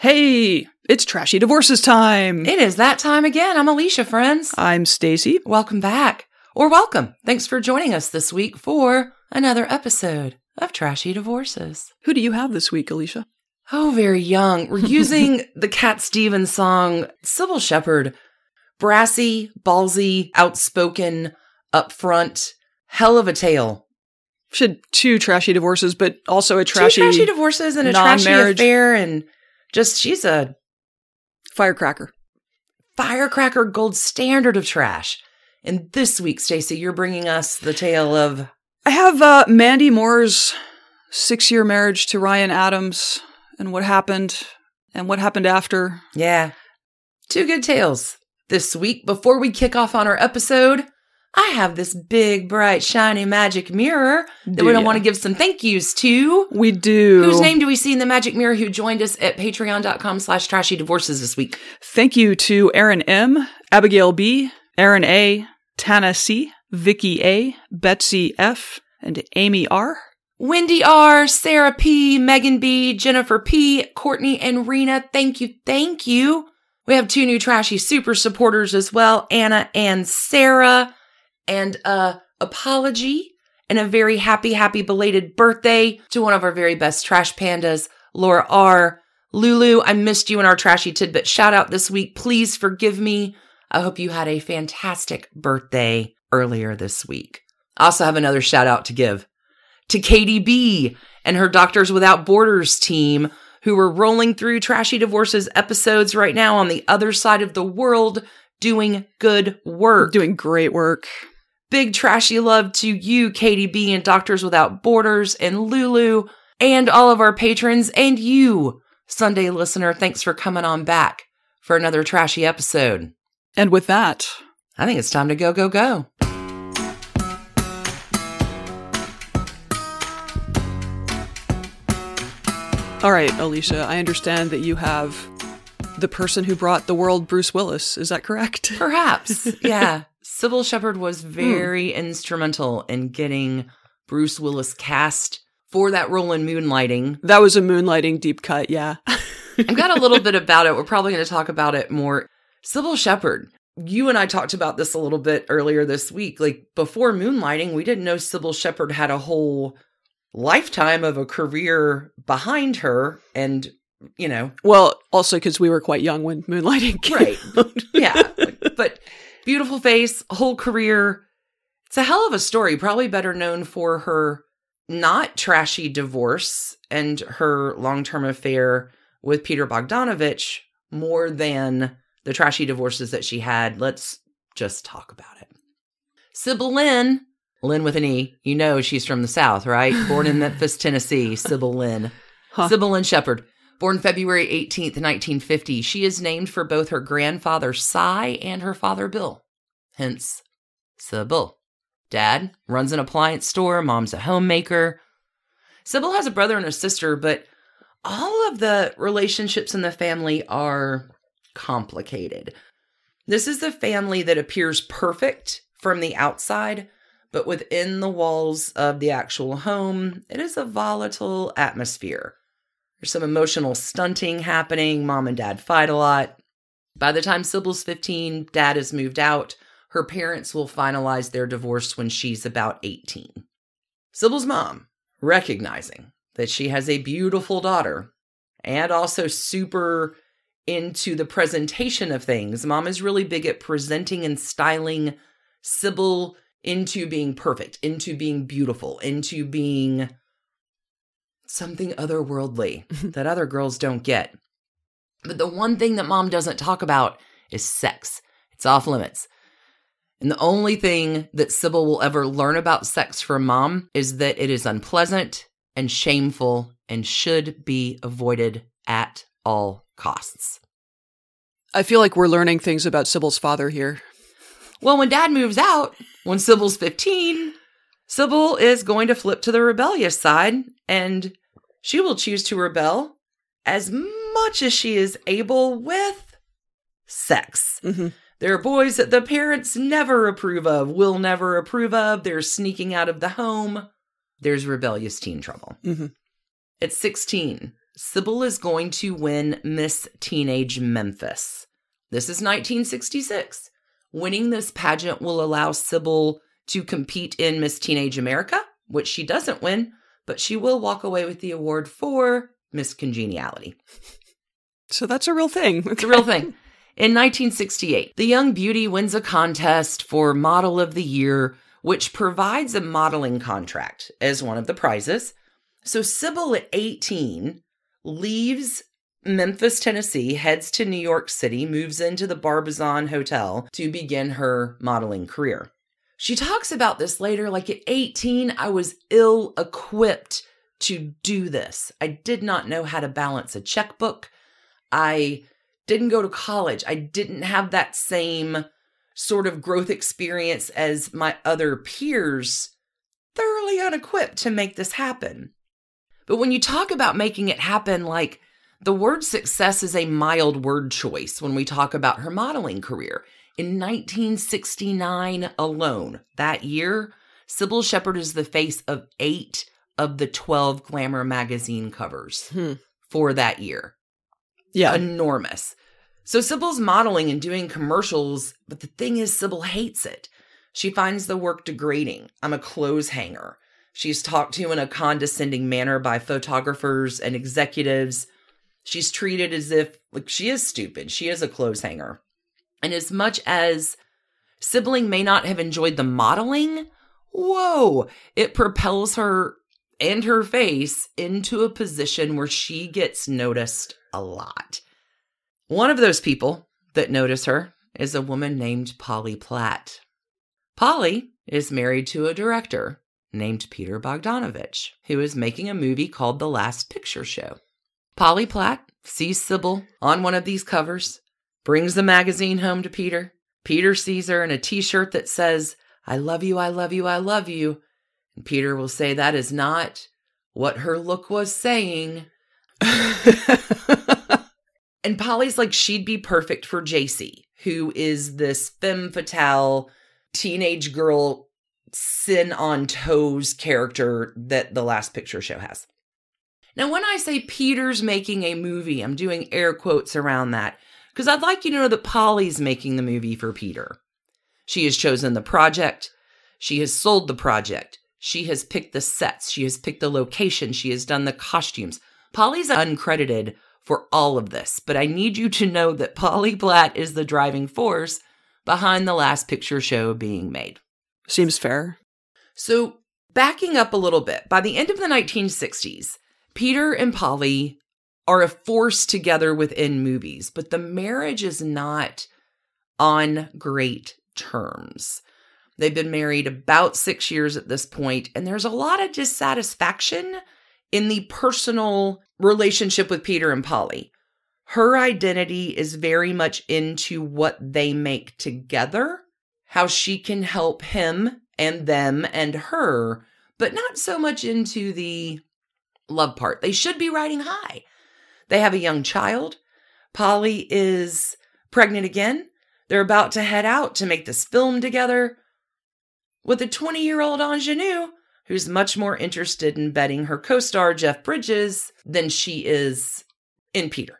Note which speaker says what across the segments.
Speaker 1: Hey, it's Trashy Divorces time.
Speaker 2: It is that time again. I'm Alicia, friends.
Speaker 1: I'm Stacy.
Speaker 2: Welcome back. Or welcome. Thanks for joining us this week for another episode of Trashy Divorces.
Speaker 1: Who do you have this week, Alicia?
Speaker 2: Oh, very young. We're using the Cat Stevens song, Cybill Shepherd. Brassy, ballsy, outspoken, upfront, hell of a tale.
Speaker 1: Should two trashy divorces, but also a trashy,
Speaker 2: Two trashy divorces and a trashy affair, and just she's a
Speaker 1: firecracker.
Speaker 2: firecracker gold standard of trash. And this week, Stacey, you're bringing us the tale of
Speaker 1: I have uh, Mandy Moore's six-year marriage to Ryan Adams, and what happened, and what happened after.
Speaker 2: Yeah. Two good tales. This week, before we kick off on our episode, I have this big, bright, shiny magic mirror that
Speaker 1: Do
Speaker 2: we don't
Speaker 1: ya?
Speaker 2: want to give some thank yous to.
Speaker 1: We do.
Speaker 2: Whose name do we see in the magic mirror who joined us at patreon.com slash trashy divorces this week?
Speaker 1: Thank you to Aaron M, Abigail B, Aaron A, Tana C, Vicky A, Betsy F, and Amy R.
Speaker 2: Wendy R, Sarah P, Megan B, Jennifer P, Courtney and Rena. Thank you. Thank you. We have two new trashy super supporters as well, Anna and Sarah. And a apology and a very happy, happy belated birthday to one of our very best trash pandas, Laura R. Lulu, I missed you in our trashy tidbit shout out this week. Please forgive me. I hope you had a fantastic birthday earlier this week. I also have another shout out to give to Katie B and her Doctors Without Borders team, who are rolling through Trashy Divorces episodes right now on the other side of the world doing good work.
Speaker 1: Doing great work.
Speaker 2: Big trashy love to you, Katie B and Doctors Without Borders and Lulu and all of our patrons and you, Sunday listener. Thanks for coming on back for another trashy episode.
Speaker 1: And with that,
Speaker 2: I think it's time to go, go, go.
Speaker 1: all right, Alicia, I understand that you have the person who brought the world Bruce Willis. Is that correct?
Speaker 2: Perhaps. yeah. Cybill Shepherd was hmm. very instrumental in getting Bruce Willis cast for that role in Moonlighting.
Speaker 1: That was a moonlighting deep cut, yeah.
Speaker 2: I've got a little bit about it. We're probably going to talk about it more. Cybill Shepherd, you and I talked about this a little bit earlier this week. Like before Moonlighting, we didn't know Cybill Shepherd had a whole lifetime of a career behind her. And, you know,
Speaker 1: well, also because we were quite young when moonlighting came
Speaker 2: Right. yeah. but beautiful face, whole career. It's a hell of a story. Probably better known for her not trashy divorce and her long term affair with Peter Bogdanovich more than the trashy divorces that she had. Let's just talk about it. Cybill Lynn, Lynn with an E, you know she's from the South, right? Born in Memphis, Tennessee, Cybill Lynn.
Speaker 1: Huh.
Speaker 2: Cybill Lynn Shepherd. Born February 18th, 1950, she is named for both her grandfather Cy and her father Bill. Hence, Cybill. Dad runs an appliance store, mom's a homemaker. Cybill has a brother and a sister, but all of the relationships in the family are complicated. This is the family that appears perfect from the outside, but within the walls of the actual home, it is a volatile atmosphere. There's some emotional stunting happening. Mom and dad fight a lot. By the time Cybill's 15, dad has moved out. Her parents will finalize their divorce when she's about 18. Cybill's mom, recognizing that she has a beautiful daughter and also super into the presentation of things, mom is really big at presenting and styling Cybill into being perfect, into being beautiful, into being something otherworldly mm-hmm. that other girls don't get. But the one thing that mom doesn't talk about is sex. It's off limits. And the only thing that Cybill will ever learn about sex from mom is that it is unpleasant and shameful and should be avoided at all costs.
Speaker 1: I feel like we're learning things about Cybill's father here.
Speaker 2: Well, when dad moves out, when Cybill's 15, Cybill is going to flip to the rebellious side and she will choose to rebel as much as she is able with sex.
Speaker 1: hmm
Speaker 2: There are boys that the parents never approve of, will never approve of. They're sneaking out of the home. There's rebellious teen trouble.
Speaker 1: hmm
Speaker 2: At 16, Cybill is going to win Miss Teenage Memphis. This is 1966. Winning this pageant will allow Cybill to compete in Miss Teenage America, which she doesn't win, but she will walk away with the award for Miss Congeniality.
Speaker 1: So that's a real thing.
Speaker 2: It's a real thing. In 1968, the young beauty wins a contest for Model of the Year, which provides a modeling contract as one of the prizes. So Cybill, at 18, leaves Memphis, Tennessee, heads to New York City, moves into the Barbizon Hotel to begin her modeling career. She talks about this later. Like at 18, I was ill equipped to do this. I did not know how to balance a checkbook. I didn't go to college. I didn't have that same sort of growth experience as my other peers, thoroughly unequipped to make this happen. But when you talk about making it happen, like the word success is a mild word choice when we talk about her modeling career. In 1969 alone, that year, Cybill Shepherd is the face of eight of the 12 Glamour magazine covers
Speaker 1: Hmm.
Speaker 2: for that year.
Speaker 1: Yeah.
Speaker 2: Enormous. So Cybill's modeling and doing commercials, but the thing is, Cybill hates it. She finds the work degrading. I'm a clothes hanger. She's talked to in a condescending manner by photographers and executives. She's treated as if, like, she is stupid. She is a clothes hanger. And as much as Cybill may not have enjoyed the modeling, whoa, it propels her and her face into a position where she gets noticed a lot. One of those people that notice her is a woman named Polly Platt. Polly is married to a director named Peter Bogdanovich, who is making a movie called The Last Picture Show. Polly Platt sees Cybill on one of these covers, brings the magazine home to Peter. Peter sees her in a t shirt that says, I love you, I love you, I love you. And Peter will say that is not what her look was saying. And Polly's like, she'd be perfect for JC, who is this femme fatale teenage girl, sin on toes character that the last picture show has. Now, when I say Peter's making a movie, I'm doing air quotes around that because I'd like you to know that Polly's making the movie for Peter. She has chosen the project, she has sold the project, she has picked the sets, she has picked the location, she has done the costumes. Polly's uncredited for all of this, but I need you to know that Polly Platt is the driving force behind the last picture show being made.
Speaker 1: Seems fair.
Speaker 2: So, backing up a little bit, by the end of the 1960s, Peter and Polly are a force together within movies, but the marriage is not on great terms. They've been married about six years at this point, and there's a lot of dissatisfaction in the personal relationship with Peter and Polly. Her identity is very much into what they make together, how she can help him and them and her, but not so much into the love part. They should be riding high. They have a young child. Polly is pregnant again. They're about to head out to make this film together with a 20 year old ingenue who's much more interested in betting her co star Jeff Bridges than she is in Peter.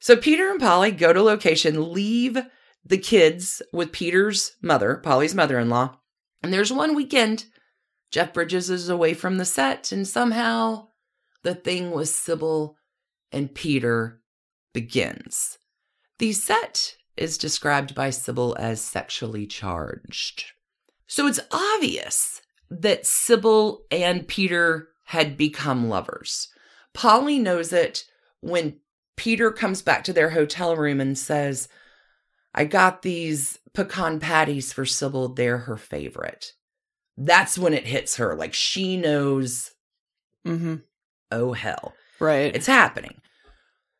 Speaker 2: So Peter and Polly go to location, leave the kids with Peter's mother, Polly's mother in law. And there's one weekend, Jeff Bridges is away from the set, and somehow the thing with Cybill and Peter begins. The set is described by Cybill as sexually charged. So it's obvious that Cybill and Peter had become lovers. Polly knows it when Peter comes back to their hotel room and says, I got these pecan patties for Cybill. They're her favorite. That's when it hits her. Like she knows,
Speaker 1: Mm-hmm.
Speaker 2: oh hell,
Speaker 1: Right.
Speaker 2: it's happening.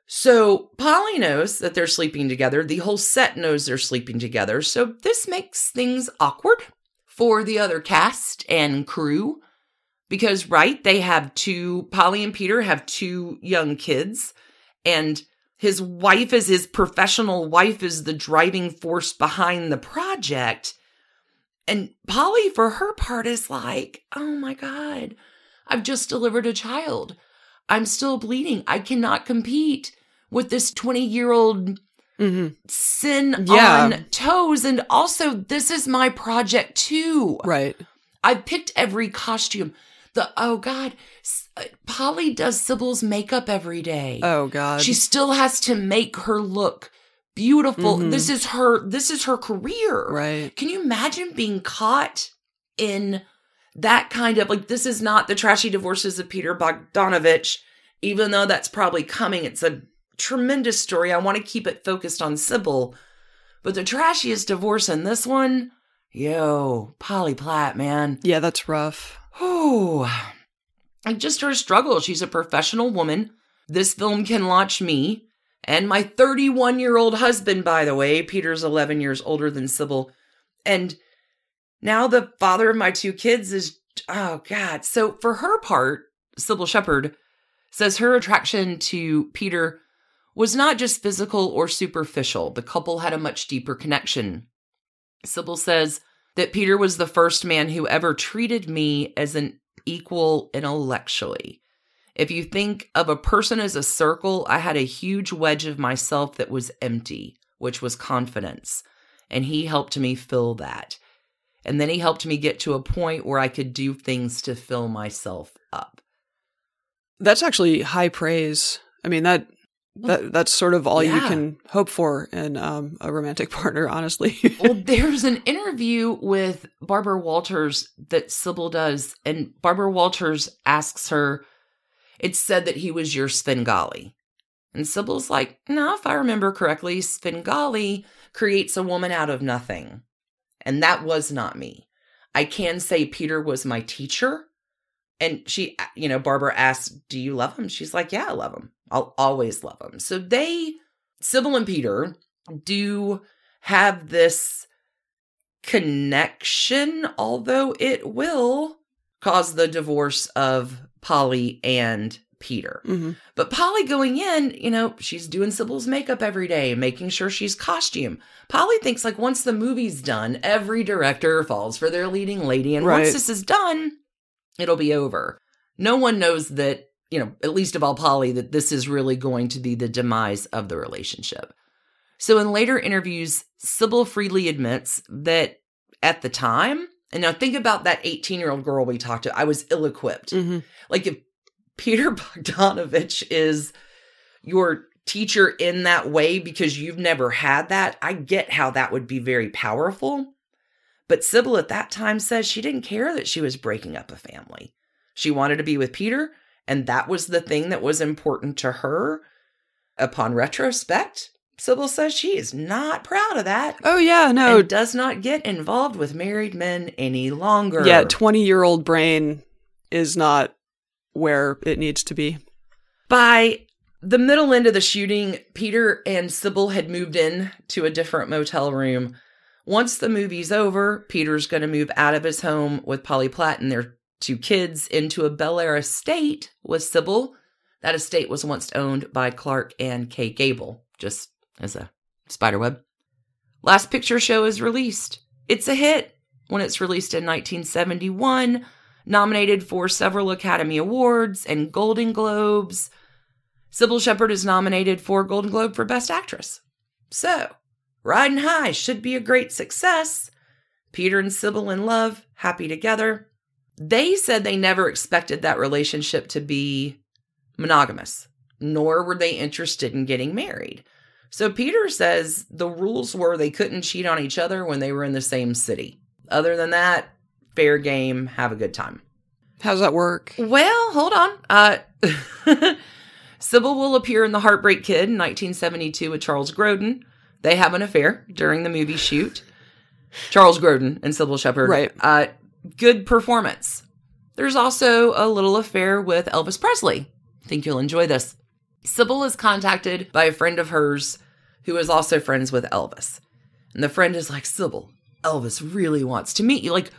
Speaker 2: So Polly knows that they're sleeping together. The whole set knows they're sleeping together. So this makes things awkward for the other cast and crew because, right, they have two, Polly and Peter have two young kids, and his wife is his professional wife, is the driving force behind the project. And Polly, for her part, is like, oh my God, I've just delivered a child. I'm still bleeding. I cannot compete with this 20 year old
Speaker 1: hmm
Speaker 2: sin
Speaker 1: Yeah.
Speaker 2: on toes. And also, this is my project too.
Speaker 1: Right.
Speaker 2: I picked every costume. The oh god, uh, Polly does Cybill's makeup every day.
Speaker 1: Oh God.
Speaker 2: she still has to make her look beautiful.
Speaker 1: Mhm.
Speaker 2: This is her. This is her career.
Speaker 1: right.
Speaker 2: Can you imagine being caught in that kind of like? This is not the trashy divorces of Peter Bogdanovich, even though that's probably coming. It's a tremendous story. I want to keep it focused on Cybill, but the trashiest divorce in this one, yo, Polly Platt, man.
Speaker 1: Yeah, that's rough.
Speaker 2: Oh, like just her struggle. She's a professional woman. This film can launch me and my 31 year old husband, by the way. Peter's 11 years older than Cybill. And now the father of my two kids is, oh God. So for her part, Cybill Shepherd says her attraction to Peter was not just physical or superficial. The couple had a much deeper connection. Cybill says, that Peter was the first man who ever treated me as an equal intellectually. If you think of a person as a circle, I had a huge wedge of myself that was empty, which was confidence. And he helped me fill that. And then he helped me get to a point where I could do things to fill myself up.
Speaker 1: That's actually high praise. I mean that that that's sort of all you can hope for in um, a romantic partner, honestly.
Speaker 2: well, there's an interview with Barbara Walters that Cybill does, and Barbara Walters asks her, It's said that he was your Svengali. And Cybill's like, No, if I remember correctly, Svengali creates a woman out of nothing. And that was not me. I can say Peter was my teacher. And she, uh, you know, Barbara asked, Do you love him? She's like, Yeah, I love him. I'll always love him. So they, Cybill and Peter, do have this connection, although it will cause the divorce of Polly and Peter.
Speaker 1: hmm
Speaker 2: But Polly going in, you know, she's doing Cybill's makeup every day, making sure she's costume. Polly thinks like once the movie's done, every director falls for their leading lady. And
Speaker 1: Right.
Speaker 2: once this is done, it'll be over. No one knows that, you know, at least of all Polly, that this is really going to be the demise of the relationship. So in later interviews, Cybill freely admits that at the time, and now think about that 18 year old girl we talked to, I was ill equipped.
Speaker 1: hmm
Speaker 2: Like if Peter Bogdanovich is your teacher in that way because you've never had that, I get how that would be very powerful. But Cybill at that time says she didn't care that she was breaking up a family. She wanted to be with Peter, and that was the thing that was important to her. Upon retrospect, Cybill says she is not proud of that
Speaker 1: Oh yeah, no.
Speaker 2: does not get involved with married men any longer.
Speaker 1: Yeah, twenty year old brain is not where it needs to be.
Speaker 2: By the middle end of the shooting, Peter and Cybill had moved in to a different motel room. Once the movie's over, Peter's going to move out of his home with Polly Platt and their two kids into a Bel Air estate with Cybill. That estate was once owned by Clark and Kay Gable, just as a spiderweb. Last Picture Show is released. It's a hit when it's released in 1971, nominated for several Academy Awards and Golden Globes. Cybill Shepherd is nominated for Golden Globe for Best Actress. So, Riding High should be a great success. Peter and Cybill in love, happy together. They said they never expected that relationship to be monogamous, nor were they interested in getting married. So Peter says the rules were they couldn't cheat on each other when they were in the same city. Other than that, fair game, have a good time.
Speaker 1: How does that work?
Speaker 2: Well, hold on. Uh, Cybill will appear in The Heartbreak Kid in 1972 with Charles Grodin. They have an affair during the movie shoot. Charles Grodin and Cybill Shepherd.
Speaker 1: Right.
Speaker 2: Uh, good performance. There's also a little affair with Elvis Presley. I think you'll enjoy this. Cybill is contacted by a friend of hers who is also friends with Elvis. And the friend is like, Cybill, Elvis really wants to meet you. Like,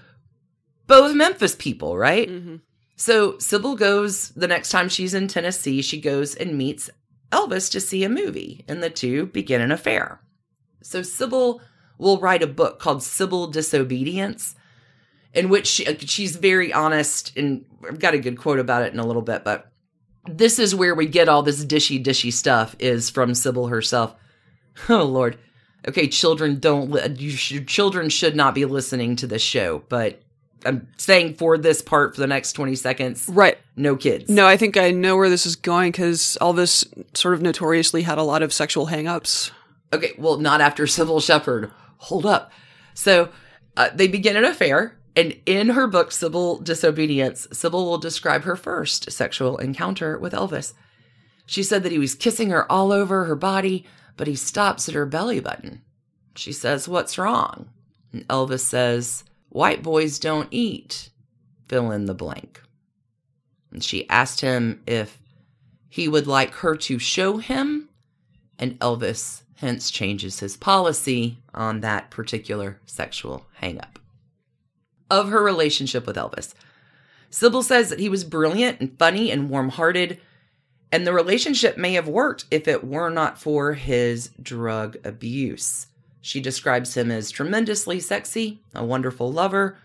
Speaker 2: both Memphis people, right?
Speaker 1: hmm
Speaker 2: So Cybill goes the next time she's in Tennessee, she goes and meets Elvis to see a movie, and the two begin an affair. So Cybill will write a book called Cybill Disobedience, in which she, she's very honest, and I've got a good quote about it in a little bit, but this is where we get all this dishy dishy stuff is from Sybil herself. Oh Lord. Okay, children don't li- you should, children should not be listening to this show, but I'm saying for this part for the next 20 seconds,
Speaker 1: Right.
Speaker 2: no kids.
Speaker 1: No, I think I know where this is going because Elvis sort of notoriously had a lot of sexual hangups.
Speaker 2: Okay, well, not after Cybill Shepherd. Hold up. So uh, they begin an affair, and in her book, Cybill Disobedience, Cybill will describe her first sexual encounter with Elvis. She said that he was kissing her all over her body, but he stops at her belly button. She says, What's wrong? And Elvis says, White boys don't eat. Fill in the blank. And she asked him if he would like her to show him, and Elvis hence changes his policy on that particular sexual hangup. Of her relationship with Elvis, Cybill says that he was brilliant and funny and warm hearted, and the relationship may have worked if it were not for his drug abuse. She describes him as tremendously sexy, a wonderful lover,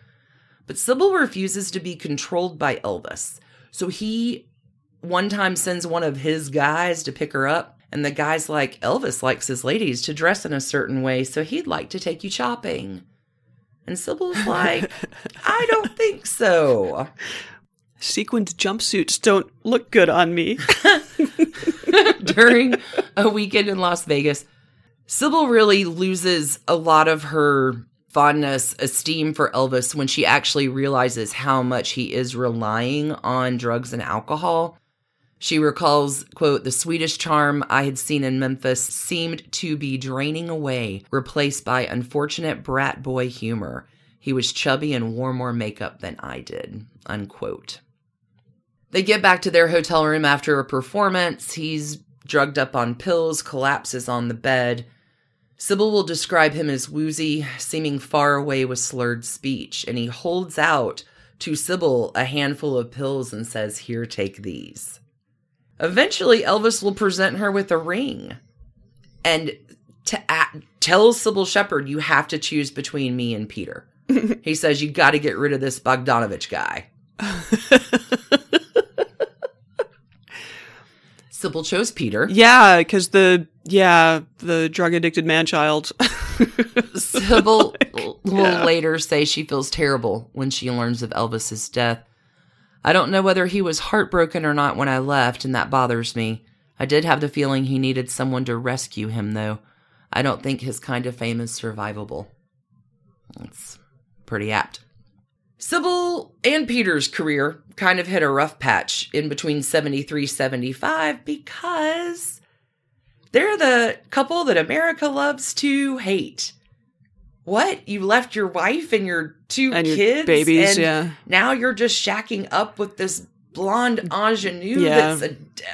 Speaker 2: but Cybill refuses to be controlled by Elvis. So he one time sends one of his guys to pick her up, and the guy's like, Elvis likes his ladies to dress in a certain way, so he'd like to take you shopping. And Cybill's like, I don't think so.
Speaker 1: Sequined jumpsuits don't look good on me.
Speaker 2: During a weekend in Las Vegas, Cybill really loses a lot of her fondness, esteem for Elvis when she actually realizes how much he is relying on drugs and alcohol. She recalls, quote, the Swedish charm I had seen in Memphis seemed to be draining away, replaced by unfortunate brat boy humor. He was chubby and wore more makeup than I did, unquote. They get back to their hotel room after a performance. He's drugged up on pills, collapses on the bed. Cybill will describe him as woozy, seeming far away with slurred speech, and he holds out to Cybill a handful of pills and says, Here, take these. Eventually, Elvis will present her with a ring and to a- tells Cybill Shepherd, You have to choose between me and Peter. he says, You got to get rid of this Bogdanovich guy. Cybill chose Peter.
Speaker 1: yeah, because the yeah the drug addicted man child.
Speaker 2: Cybill will later say she feels terrible when she learns of Elvis's death. I don't know whether he was heartbroken or not when I left, and that bothers me. I did have the feeling he needed someone to rescue him, though. I don't think his kind of fame is survivable. That's pretty apt. Cybill and Peter's career kind of hit a rough patch in between 73 75 because they're the couple that America loves to hate. What? You left your wife and your two
Speaker 1: And your
Speaker 2: kids?
Speaker 1: babies,
Speaker 2: and
Speaker 1: yeah.
Speaker 2: Now you're just shacking up with this blonde ingenue
Speaker 1: Yeah.
Speaker 2: that's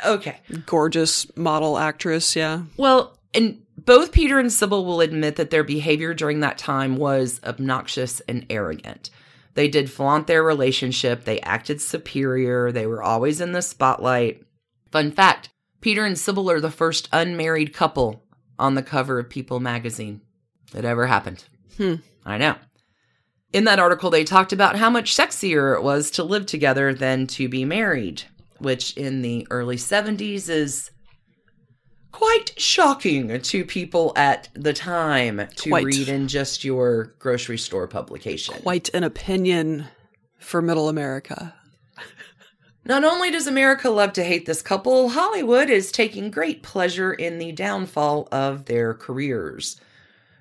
Speaker 2: a. Okay.
Speaker 1: Gorgeous model actress. Yeah.
Speaker 2: Well, and both Peter and Cybill will admit that their behavior during that time was obnoxious and arrogant. They did flaunt their relationship, they acted superior, they were always in the spotlight. Fun fact Peter and Cybill are the first unmarried couple on the cover of People magazine that ever happened.
Speaker 1: Hmm.
Speaker 2: I know. In that article, they talked about how much sexier it was to live together than to be married, which in the early 70s is quite shocking to people at the time to
Speaker 1: Quite.
Speaker 2: read in just your grocery store publication.
Speaker 1: Quite an opinion for Middle America.
Speaker 2: Not only does America love to hate this couple, Hollywood is taking great pleasure in the downfall of their careers.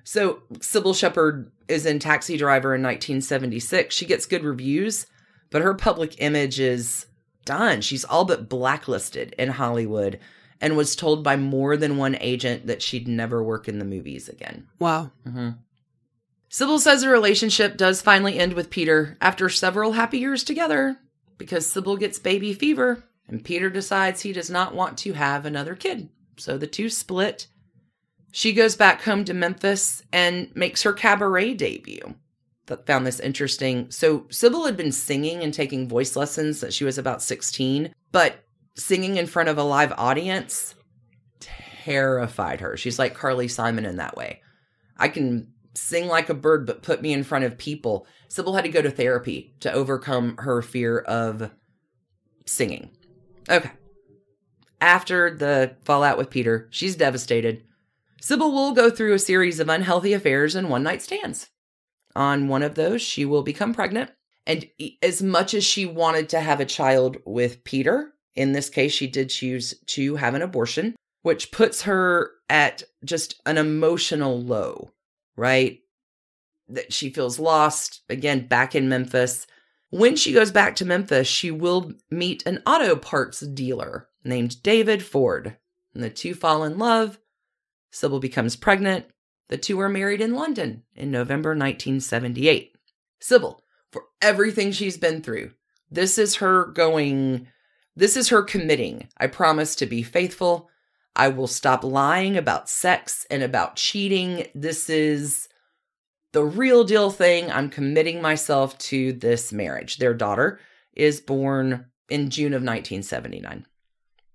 Speaker 2: So, Cybill Shepherd is in Taxi Driver in 1976. She gets good reviews, but her public image is done. She's all but blacklisted in Hollywood and was told by more than one agent that she'd never work in the movies again.
Speaker 1: Wow.
Speaker 2: Mm-hmm. Cybill says her relationship does finally end with Peter after several happy years together because Cybill gets baby fever and Peter decides he does not want to have another kid. So the two split. She goes back home to Memphis and makes her cabaret debut. That found this interesting. So Cybill had been singing and taking voice lessons since she was about 16, but singing in front of a live audience terrified her. She's like Carly Simon in that way. I can sing like a bird, but put me in front of people. Cybill had to go to therapy to overcome her fear of singing. Okay. after the fallout with Peter, she's devastated. Cybill will go through a series of unhealthy affairs and one night stands. On one of those, she will become pregnant. And as much as she wanted to have a child with Peter, in this case, she did choose to have an abortion, which puts her at just an emotional low, right? That she feels lost, again, back in Memphis. When she goes back to Memphis, she will meet an auto parts dealer named David Ford. And the two fall in love. Cybill becomes pregnant. The two are married in London in November 1978. Cybill, for everything she's been through, this is her going, this is her committing. I promise to be faithful. I will stop lying about sex and about cheating. This is the real deal thing. I'm committing myself to this marriage. Their daughter is born in June of 1979.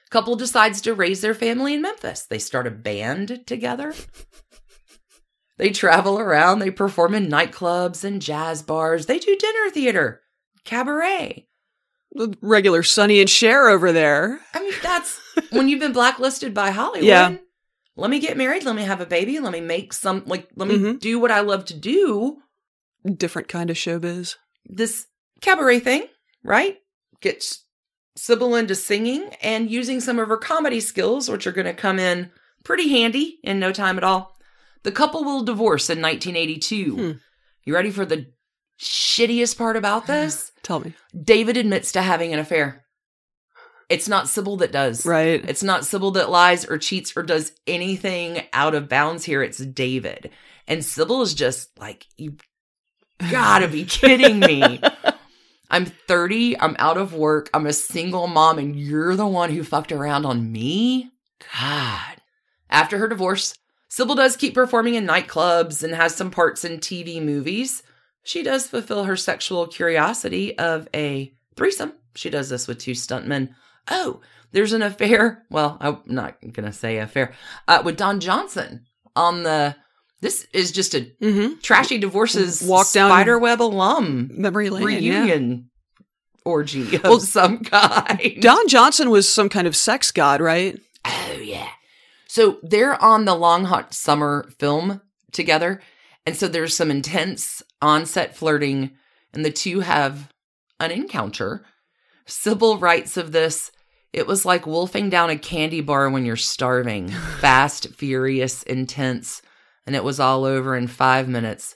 Speaker 2: Couple decides to raise their family in Memphis. They start a band together. they travel around, they perform in nightclubs and jazz bars. They do dinner theater, cabaret.
Speaker 1: The regular Sonny and Cher over there.
Speaker 2: I mean, that's when you've been blacklisted by Hollywood.
Speaker 1: Yeah.
Speaker 2: Let me get married, let me have a baby, let me make some like let me
Speaker 1: Mhm.
Speaker 2: do what I love to do.
Speaker 1: Different kind of showbiz.
Speaker 2: This cabaret thing, right? Gets Cybill into singing and using some of her comedy skills, which are going to come in pretty handy in no time at all. The couple will divorce in 1982.
Speaker 1: Hmm.
Speaker 2: You ready for the shittiest part about this?
Speaker 1: Tell me.
Speaker 2: David admits to having an affair. It's not Cybill that does.
Speaker 1: Right.
Speaker 2: It's not Cybill that lies or cheats or does anything out of bounds here. It's David. And Cybill is just like, you gotta be kidding me. I'm 30, I'm out of work, I'm a single mom, and you're the one who fucked around on me? God. After her divorce, Cybill does keep performing in nightclubs and has some parts in TV movies. She does fulfill her sexual curiosity of a threesome. She does this with two stuntmen. Oh, there's an affair. Well, I'm not going to say affair. Uh, with Don Johnson on the. This is just a
Speaker 1: Mm-hmm.
Speaker 2: trashy divorces
Speaker 1: Walk down-
Speaker 2: Spiderweb alum
Speaker 1: Memory lane. Yeah.
Speaker 2: reunion orgy of
Speaker 1: Well,
Speaker 2: some kind.
Speaker 1: Don Johnson was some kind of sex god, right?
Speaker 2: Oh yeah. So they're on the Long Hot Summer film together, and so there's some intense on-set flirting, and the two have an encounter. Cybill writes of this. It was like wolfing down a candy bar when you're starving. Fast, furious, intense, and it was all over in five minutes.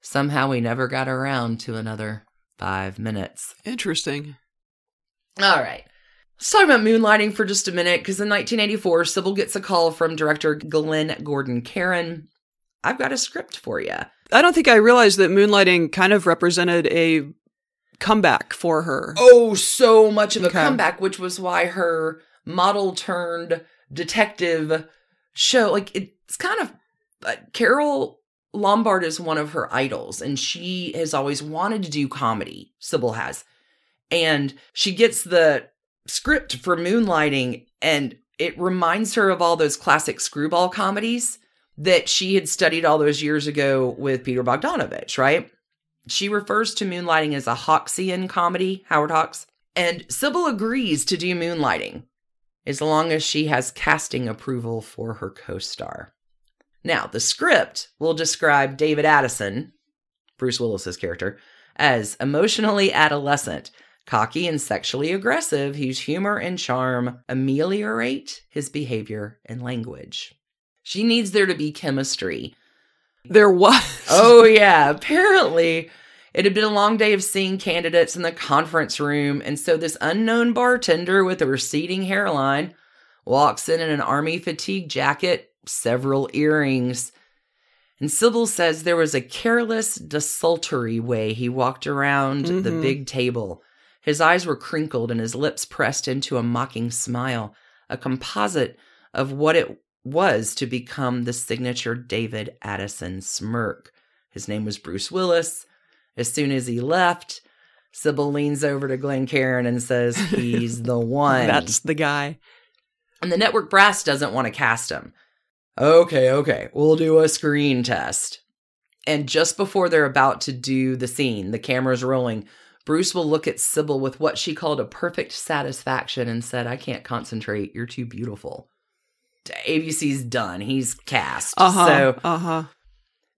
Speaker 2: Somehow we never got around to another five minutes.
Speaker 1: Interesting.
Speaker 2: All right. Let's talk about moonlighting for just a minute because in 1984, Cybill gets a call from director Glenn Gordon Caron. I've got a script for you.
Speaker 1: I don't think I realized that moonlighting kind of represented a comeback for her.
Speaker 2: Oh, so much of a
Speaker 1: Okay.
Speaker 2: comeback, which was why her model turned detective show, like it's kind of uh, Carole Lombard is one of her idols, and she has always wanted to do comedy. Cybill has, and she gets the script for Moonlighting, and it reminds her of all those classic screwball comedies that she had studied all those years ago with Peter Bogdanovich, right? She refers to Moonlighting as a Hawksian comedy, Howard Hawks, and Cybill agrees to do Moonlighting as long as she has casting approval for her co star. Now, the script will describe David Addison, Bruce Willis's character, as emotionally adolescent, cocky and sexually aggressive, whose humor and charm ameliorate his behavior and language. She needs there to be chemistry.
Speaker 1: There was.
Speaker 2: Oh, yeah. Apparently, it had been a long day of seeing candidates in the conference room. And so, this unknown bartender with a receding hairline walks in in an army fatigue jacket, several earrings. And Cybill says there was a careless, desultory way he walked around the
Speaker 1: Mhm.
Speaker 2: big table. His eyes were crinkled and his lips pressed into a mocking smile, a composite of what it was to become the signature David Addison smirk. His name was Bruce Willis. As soon as he left, Cybill leans over to Glenn Caron and says, He's the one.
Speaker 1: That's the guy.
Speaker 2: And the network brass doesn't want to cast him. Okay, okay, we'll do a screen test. And just before they're about to do the scene, the camera's rolling, Bruce will look at Cybill with what she called a perfect satisfaction and said, I can't concentrate. You're too beautiful. ABC's done. He's cast.
Speaker 1: Uh-huh.
Speaker 2: So
Speaker 1: uh-huh.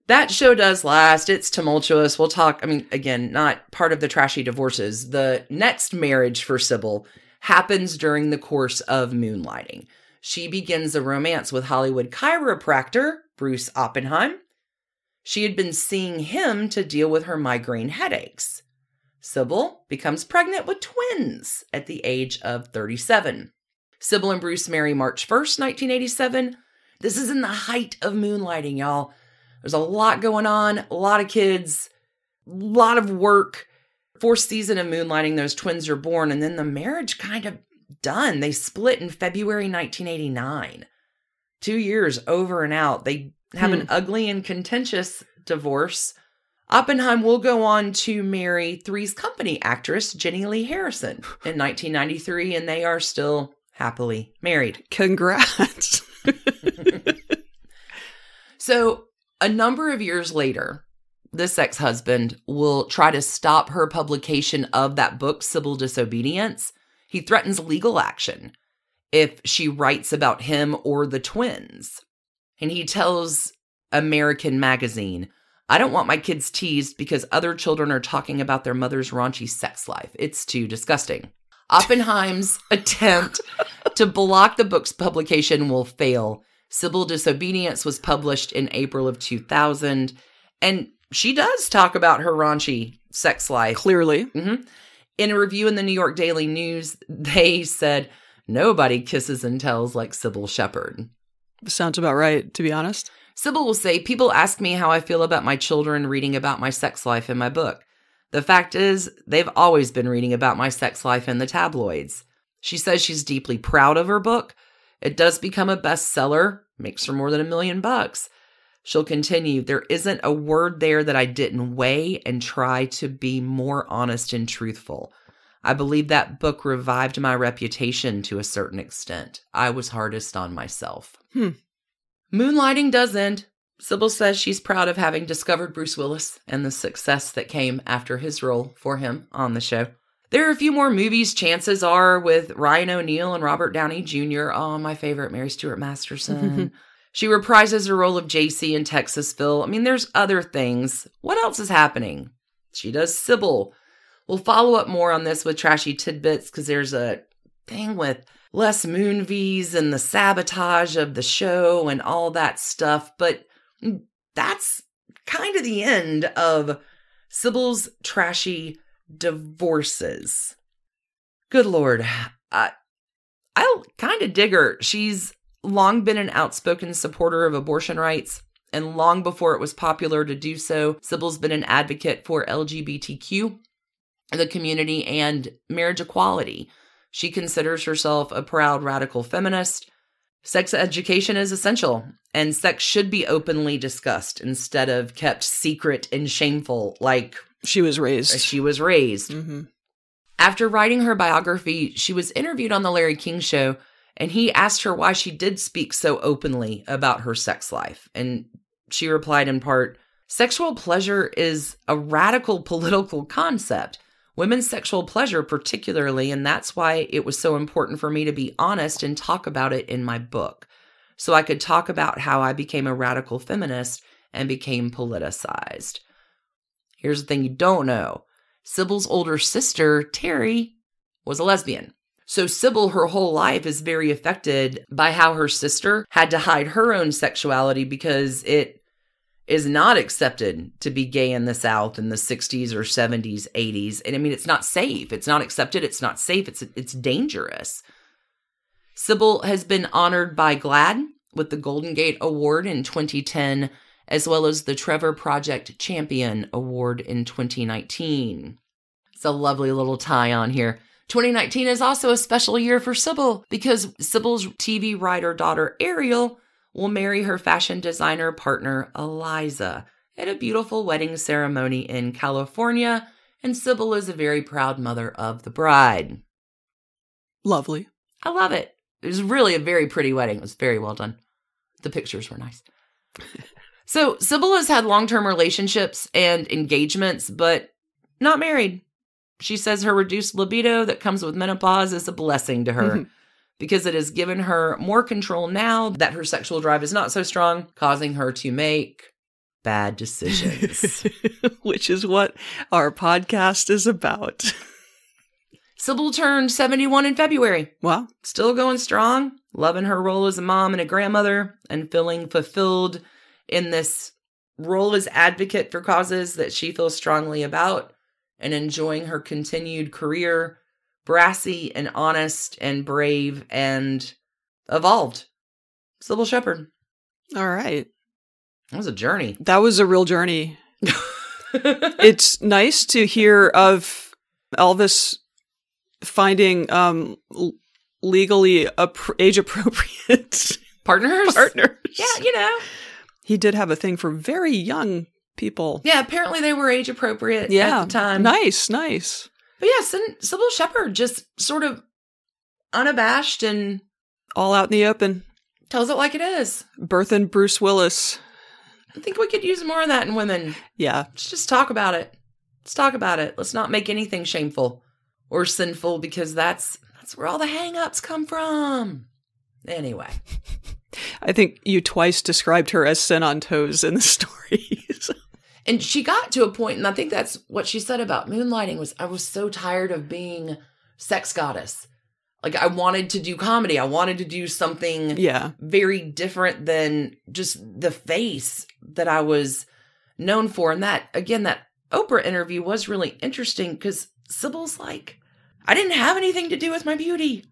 Speaker 2: that show does last. It's tumultuous. We'll talk. I mean, again, not part of the trashy divorces. The next marriage for Cybill happens during the course of moonlighting. She begins a romance with Hollywood chiropractor Bruce Oppenheim. She had been seeing him to deal with her migraine headaches. Cybill becomes pregnant with twins at the age of 37. Cybill and Bruce marry March 1st, 1987. This is in the height of moonlighting, y'all. There's a lot going on, a lot of kids, a lot of work. Fourth season of moonlighting, those twins are born, and then the marriage kind of done. They split in February 1989. Two years over and out. They have an hmm. ugly and contentious divorce. Oppenheim will go on to marry Three's Company actress Jenilee Harrison in 1993, and they are still happily married.
Speaker 1: Congrats.
Speaker 2: So, a number of years later, this ex husband will try to stop her publication of that book, Cybill Disobedience. He threatens legal action if she writes about him or the twins. And he tells American Magazine, I don't want my kids teased because other children are talking about their mother's raunchy sex life. It's too disgusting. Oppenheim's attempt to block the book's publication will fail. Cybill Disobedience was published in April of 2000, and she does talk about her raunchy sex life.
Speaker 1: Clearly.
Speaker 2: hmm In a review in the New York Daily News, they said, Nobody kisses and tells like Cybill Shepherd.
Speaker 1: Sounds about right, to be honest.
Speaker 2: Cybill will say, People ask me how I feel about my children reading about my sex life in my book. The fact is, they've always been reading about my sex life in the tabloids. She says she's deeply proud of her book. It does become a bestseller, makes her more than a million bucks. She'll continue, There isn't a word there that I didn't weigh and try to be more honest and truthful. I believe that book revived my reputation to a certain extent. I was hardest on myself.
Speaker 1: Hmm.
Speaker 2: Moonlighting does end. Cybill says she's proud of having discovered Bruce Willis and the success that came after his role for him on the show. There are a few more movies, chances are, with Ryan O'Neal and Robert Downey Jr. Oh, my favorite, Mary Stuart Masterson. she reprises her role of JC in Texasville. I mean, there's other things. What else is happening? She does Cybill. We'll follow up more on this with Trashy Tidbits because there's a thing with Les Moonves and the sabotage of the show and all that stuff. But Mm, that's kind of the end of Cybill's trashy divorces. Good lord. I, I kind of dig her. She's long been an outspoken supporter of abortion rights, and long before it was popular to do so, Cybill's been an advocate for LGBTQ, the community, and marriage equality. She considers herself a proud radical feminist. Sex education is essential, and sex should be openly discussed instead of kept secret and shameful like
Speaker 1: She was raised.
Speaker 2: she was raised.
Speaker 1: hmm
Speaker 2: After writing her biography, she was interviewed on The Larry King Show, and he asked her why she did speak so openly about her sex life. And she replied in part Sexual pleasure is a radical political concept. Women's sexual pleasure, particularly, and that's why it was so important for me to be honest and talk about it in my book. So I could talk about how I became a radical feminist and became politicized. Here's the thing you don't know Cybill's older sister, Terry, was a lesbian. So Cybill, her whole life is very affected by how her sister had to hide her own sexuality because it is not accepted to be gay in the South in the 60s or 70s, 80s. And I mean, it's not safe. It's not accepted. It's not safe. It's it's dangerous. Cybill has been honored by GLAAD with the Golden Gate Award in 2010, as well as the Trevor Project Champion Award in 2019. It's a lovely little tie on here. 2019 is also a special year for Cybill because Cybill's TV writer daughter Ariel will marry her fashion designer partner Eliza at a beautiful wedding ceremony in California, and Cybill is a very proud mother of the bride.
Speaker 1: Lovely.
Speaker 2: I love it. It was really a very pretty wedding. It was very well done. The pictures were nice. so, Cybill has had long term relationships and engagements, but not married. she says her reduced libido that comes with menopause is a blessing to her.
Speaker 1: Mm-hmm.
Speaker 2: Because it has given her more control now that her sexual drive is not so strong, causing her to make bad decisions.
Speaker 1: Which is what our podcast is about.
Speaker 2: Cybill turned 71 in February.
Speaker 1: Well,
Speaker 2: Still going strong, loving her role as a mom and a grandmother, and feeling fulfilled in this role as advocate for causes that she feels strongly about, and enjoying her continued career, brassy and honest and brave and evolved. Cybill Shepherd.
Speaker 1: all right.
Speaker 2: That was a journey.
Speaker 1: That was a real journey. It's nice to hear of Elvis finding um l- legally age appropriate
Speaker 2: Partners?
Speaker 1: partners.
Speaker 2: Yeah, you know.
Speaker 1: He did have a thing for very young people.
Speaker 2: Yeah, apparently they were age appropriate
Speaker 1: Yeah.
Speaker 2: at the time.
Speaker 1: Nice, nice.
Speaker 2: But yeah, Syn- Cybill Shepherd just sort of unabashed and
Speaker 1: All out in the open.
Speaker 2: tells it like it is.
Speaker 1: Bertha and Bruce Willis.
Speaker 2: I think we could use more of that in women.
Speaker 1: Yeah.
Speaker 2: Let's just talk about it. Let's talk about it. Let's not make anything shameful or sinful because that's that's where all the hang-ups come from. Anyway,
Speaker 1: I think you twice described her as sin on toes in the stories.
Speaker 2: And she got to a point, and I think that's what she said about moonlighting was I was so tired of being sex goddess. Like I wanted to do comedy. I wanted to do something
Speaker 1: yeah.
Speaker 2: very different than just the face that I was known for. And that, again, that Oprah interview was really interesting because Cybill's like, I didn't have anything to do with my beauty.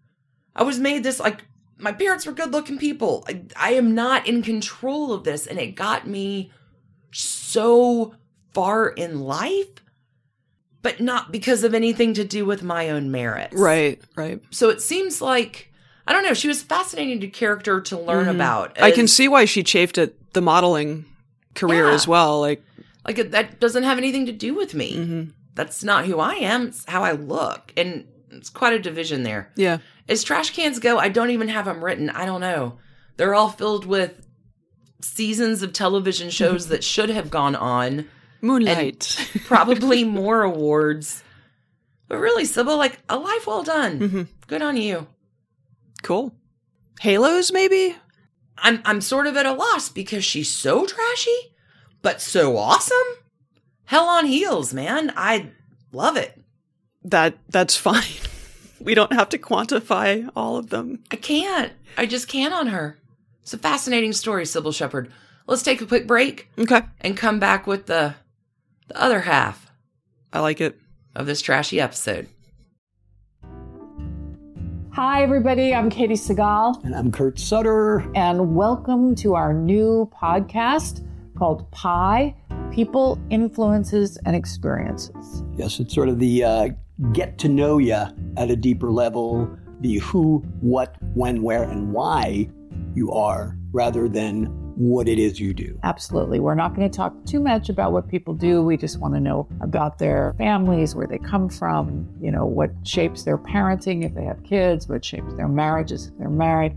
Speaker 2: I was made this, like, my parents were good looking people. I, I am not in control of this. And it got me so far in life, but not because of anything to do with my own merits.
Speaker 1: Right, right.
Speaker 2: So it seems like I don't know. She was a fascinating to character to learn
Speaker 1: Mhm.
Speaker 2: about.
Speaker 1: I can see why she chafed at the modeling career
Speaker 2: Yeah.
Speaker 1: as well. Like,
Speaker 2: like that doesn't have anything to do with me.
Speaker 1: mhm.
Speaker 2: That's not who I am. It's how I look, and it's quite a division there.
Speaker 1: yeah.
Speaker 2: As trash cans go, I don't even have them written. I don't know. They're all filled with seasons of television shows that should have gone on,
Speaker 1: Moonlight.
Speaker 2: probably more awards. But really, Cybill, like a life well done.
Speaker 1: hmm
Speaker 2: Good on you.
Speaker 1: Cool. Halos, maybe?
Speaker 2: I'm I'm sort of at a loss because she's so trashy, but so awesome. Hell on heels, man. I love it.
Speaker 1: That that's fine. we don't have to quantify all of them.
Speaker 2: I can't. I just can't on her. It's a fascinating story, Cybill Shepherd. Let's take a quick break
Speaker 1: Okay.
Speaker 2: and come back with the the other half
Speaker 1: I like it.
Speaker 2: of this trashy episode.
Speaker 3: Hi, everybody. I'm Katey Sagal,
Speaker 4: And I'm Kurt Sutter.
Speaker 3: and welcome to our new podcast called Pi People, Influences, and Experiences.
Speaker 4: Yes, it's sort of the uh, get to know you at a deeper level, the who, what, when, where, and why you are, rather than what it is you do.
Speaker 3: Absolutely. We're not going to talk too much about what people do. We just want to know about their families, where they come from, you know, what shapes their parenting if they have kids, what shapes their marriages if they're married.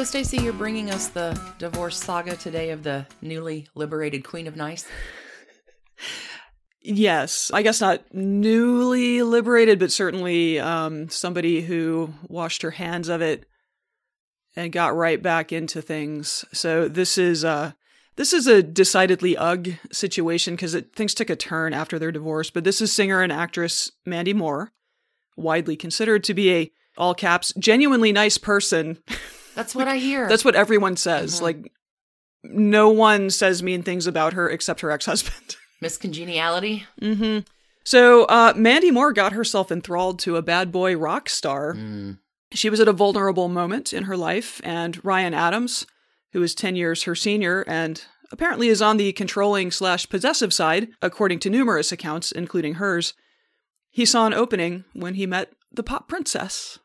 Speaker 2: So, Stacy, you're bringing us the divorce saga today of the newly liberated Queen of Nice.
Speaker 1: Yes. I guess not newly liberated, but certainly um, somebody who washed her hands of it and got right back into things. So this is this is a decidedly ugh situation because things took a turn after their divorce. But this is singer and actress Mandy Moore, widely considered to be a all caps genuinely nice person.
Speaker 2: That's what I hear.
Speaker 1: That's what everyone says.
Speaker 2: Mhm.
Speaker 1: Like no one says mean things about her except her ex husband.
Speaker 2: Miss Congeniality.
Speaker 1: Mm-hmm. So uh, Mandy Moore got herself enthralled to a bad boy rock star
Speaker 2: Mm.
Speaker 1: She was at a vulnerable moment in her life, and Ryan Adams, who is 10 years her senior and apparently is on the controlling slash possessive side, according to numerous accounts, including hers, he saw an opening when he met the pop princess.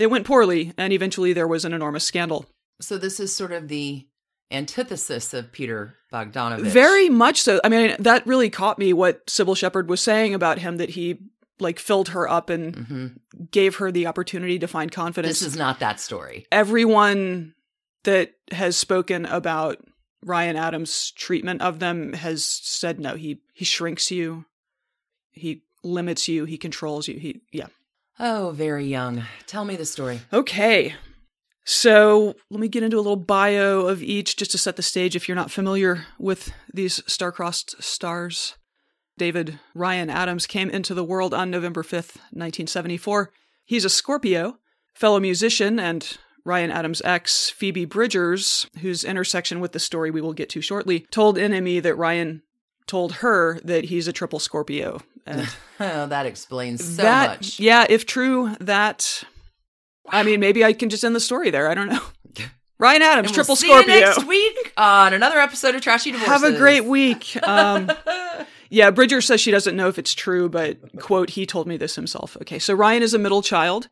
Speaker 1: It went poorly, and eventually there was an enormous scandal.
Speaker 2: So this is sort of the antithesis of Peter Bogdanovich.
Speaker 1: Very much so. I mean, that really caught me what Cybill Shepherd was saying about him that he like filled her up and
Speaker 2: hmm
Speaker 1: gave her the opportunity to find confidence.
Speaker 2: This is not that story.
Speaker 1: Everyone that has spoken about Ryan Adams' treatment of them has said no, he he shrinks you. He limits you, he controls you. He yeah.
Speaker 2: Oh, very young. Tell me the story.
Speaker 1: Okay. So let me get into a little bio of each just to set the stage if you're not familiar with these star-crossed stars. David Ryan Adams came into the world on November 5th, 1974. He's a Scorpio, fellow musician, and Ryan Adams' ex, Phoebe Bridgers, whose intersection with the story we will get to shortly, told NME that Ryan told her that he's a triple Scorpio. And
Speaker 2: Oh, that explains so
Speaker 1: that,
Speaker 2: much.
Speaker 1: yeah, if true, that. I mean, maybe I can just end the story there. I don't know. Ryan Adams, triple
Speaker 2: we'll see you
Speaker 1: Scorpio.
Speaker 2: next week on another episode of Trashy Divorces.
Speaker 1: Have a great week. Um, yeah, Bridger says she doesn't know if it's true, but quote, he told me this himself. Okay, so Ryan is a middle child.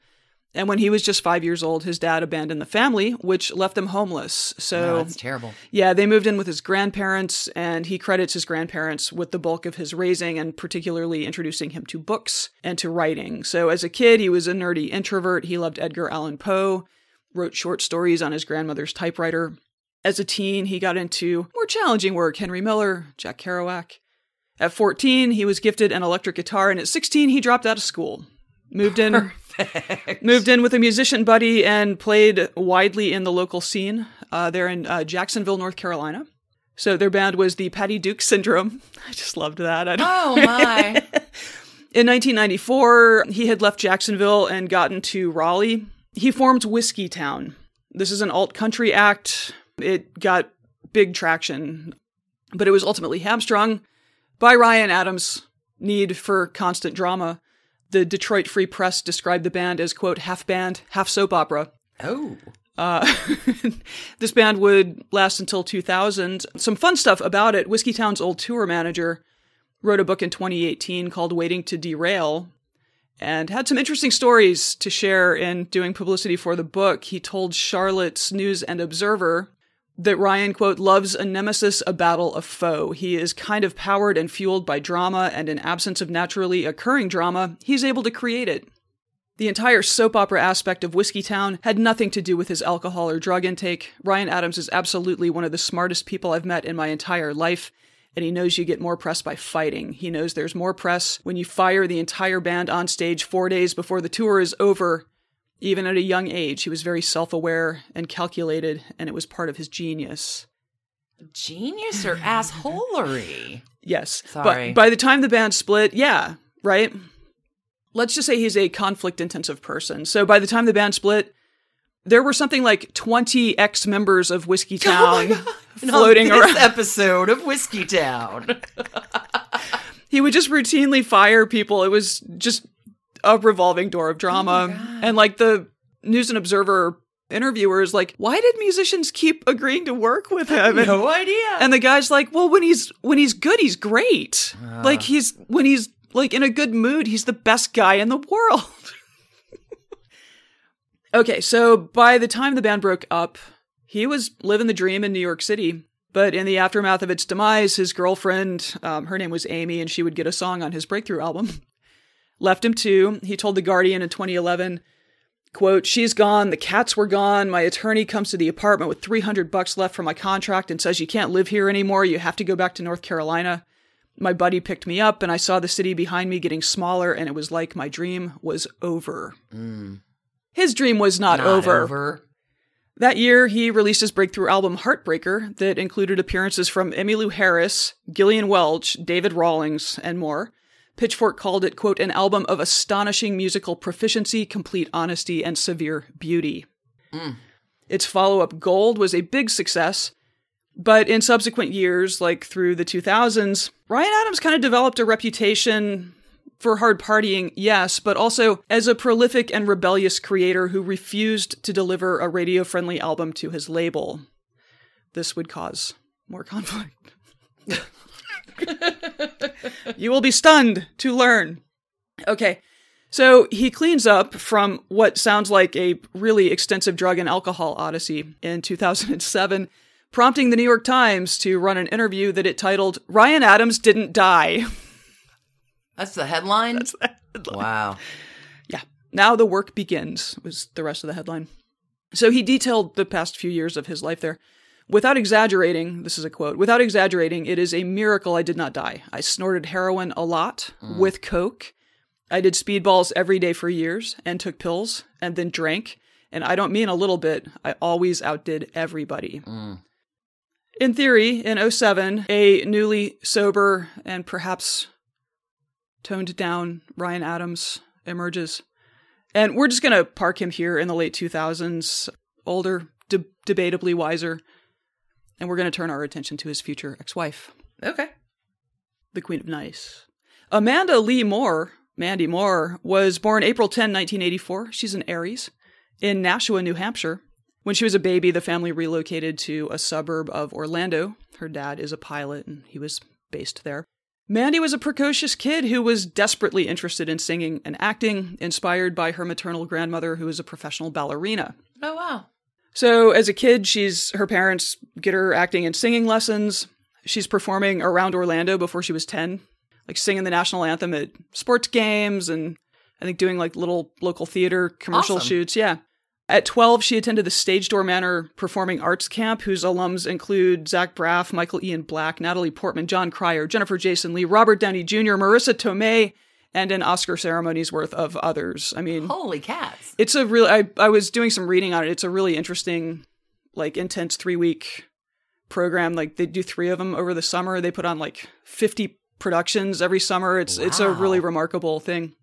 Speaker 1: And when he was just five years old, his dad abandoned the family, which left him homeless.
Speaker 2: Oh,
Speaker 1: So,
Speaker 2: that's terrible.
Speaker 1: yeah, they moved in with his grandparents, and he credits his grandparents with the bulk of his raising and particularly introducing him to books and to writing. So, as a kid, he was a nerdy introvert. He loved Edgar Allan Poe, wrote short stories on his grandmother's typewriter. As a teen, he got into more challenging work Henry Miller, Jack Kerouac. At 14, he was gifted an electric guitar, and at 16, he dropped out of school. Moved in. moved in with a musician buddy and played widely in the local scene. Uh, they're in uh, Jacksonville, North Carolina. So their band was the Patty Duke Syndrome. I just loved that.
Speaker 2: Oh my.
Speaker 1: in 1994, he had left Jacksonville and gotten to Raleigh. He formed Whiskeytown. This is an alt country act. It got big traction, but it was ultimately hamstrung by Ryan Adams' need for constant drama. The Detroit Free Press described the band as, quote, half band, half soap opera.
Speaker 2: Oh.
Speaker 1: Uh, this band would last until 2000. Some fun stuff about it. Whiskeytown's old tour manager wrote a book in 2018 called Waiting to Derail and had some interesting stories to share in doing publicity for the book. He told Charlotte's News and Observer that Ryan, quote, loves a nemesis, a battle, a foe. He is kind of powered and fueled by drama, and in absence of naturally occurring drama, he's able to create it. The entire soap opera aspect of Whiskeytown had nothing to do with his alcohol or drug intake. Ryan Adams is absolutely one of the smartest people I've met in my entire life, and he knows you get more press by fighting. He knows there's more press when you fire the entire band on stage four days before the tour is over. Even at a young age, he was very self aware and calculated, and it was part of his genius.
Speaker 2: Genius or assholery?
Speaker 1: Yes.
Speaker 2: Sorry.
Speaker 1: But by the time the band split, yeah, right? Let's just say he's a conflict intensive person. So by the time the band split, there were something like 20 ex members of Whiskey oh Town floating
Speaker 2: this
Speaker 1: around.
Speaker 2: episode of Whiskey Town.
Speaker 1: He would just routinely fire people. It was just a revolving door of
Speaker 2: Oh
Speaker 1: drama. and like the News and Observer interviewers, like, why did musicians keep agreeing to work with him? And-
Speaker 2: no idea.
Speaker 1: And the guy's like, "Well, when he's when he's good, he's great.
Speaker 2: Ah.
Speaker 1: like he's when he's like in a good mood, he's the best guy in the world." okay, so by the time the band broke up, he was living the dream in New York City. But in the aftermath of its demise, his girlfriend, um, her name was Amy, and she would get a song on his breakthrough album, left him too. He told The Guardian in 2011, quote, she's gone, the cats were gone, my attorney comes to the apartment with 300 bucks left from my contract and says you can't live here anymore, you have to go back to North Carolina. My buddy picked me up and I saw the city behind me getting smaller and it was like my dream was over.
Speaker 2: Mm,
Speaker 1: His dream was not,
Speaker 2: not
Speaker 1: over.
Speaker 2: over.
Speaker 1: That year, he released his breakthrough album Heartbreaker that included appearances from Emmylou Harris, Gillian Welch, David Rawlings, and more. Pitchfork called it, quote, an album of astonishing musical proficiency, complete honesty, and severe beauty.
Speaker 2: Mm.
Speaker 1: Its follow up, Gold, was a big success, but in subsequent years, like through the 2000s, Ryan Adams kind of developed a reputation for hard partying, yes, but also as a prolific and rebellious creator who refused to deliver a radio friendly album to his label. This would cause more conflict. you will be stunned to learn. Okay, so he cleans up from what sounds like a really extensive drug and alcohol odyssey in 2007, prompting the New York Times to run an interview that it titled, Ryan Adams Didn't Die.
Speaker 2: That's the headline?
Speaker 1: That's the headline.
Speaker 2: Wow.
Speaker 1: Yeah. Now the work begins, was the rest of the headline. So he detailed the past few years of his life there. Without exaggerating, this is a quote, without exaggerating, it is a miracle I did not die. I snorted heroin a lot mm. with Coke. I did speedballs every day for years and took pills and then drank. And I don't mean a little bit, I always outdid everybody. Mm. In theory, in 07, a newly sober and perhaps toned down Ryan Adams emerges. And we're just going to park him here in the late 2000s, older, de- debatably wiser. And we're going to turn our attention to his future ex wife,
Speaker 2: Okay.
Speaker 1: the Queen of Nice. Amanda Leigh Moore, Mandy Moore, was born April 10, 1984. She's an Aries in Nashua, New Hampshire. When she was a baby, the family relocated to a suburb of Orlando. Her dad is a pilot and he was based there. Mandy was a precocious kid who was desperately interested in singing and acting, inspired by her maternal grandmother, who was a professional ballerina.
Speaker 2: Oh, wow.
Speaker 1: So as a kid, she's her parents get her acting and singing lessons. She's performing around Orlando before she was 10, like singing the national anthem at sports games and I think doing like little local theater commercial
Speaker 2: Awesome.
Speaker 1: shoots. Yeah. At 12, she attended the Stage Door Manor Performing Arts Camp, whose alums include Zach Braff, Michael Ian Black, Natalie Portman, Jon Cryer, Jennifer Jason Leigh, Robert Downey Jr., Marisa Tomei, and an Oscar ceremony's worth of others. I mean,
Speaker 2: Holy cats.
Speaker 1: it's a real I, I was doing some reading on it. It's a really interesting like intense three week program. Like they do three of them over the summer. They put on like 50 productions every summer. It's it's a really remarkable thing.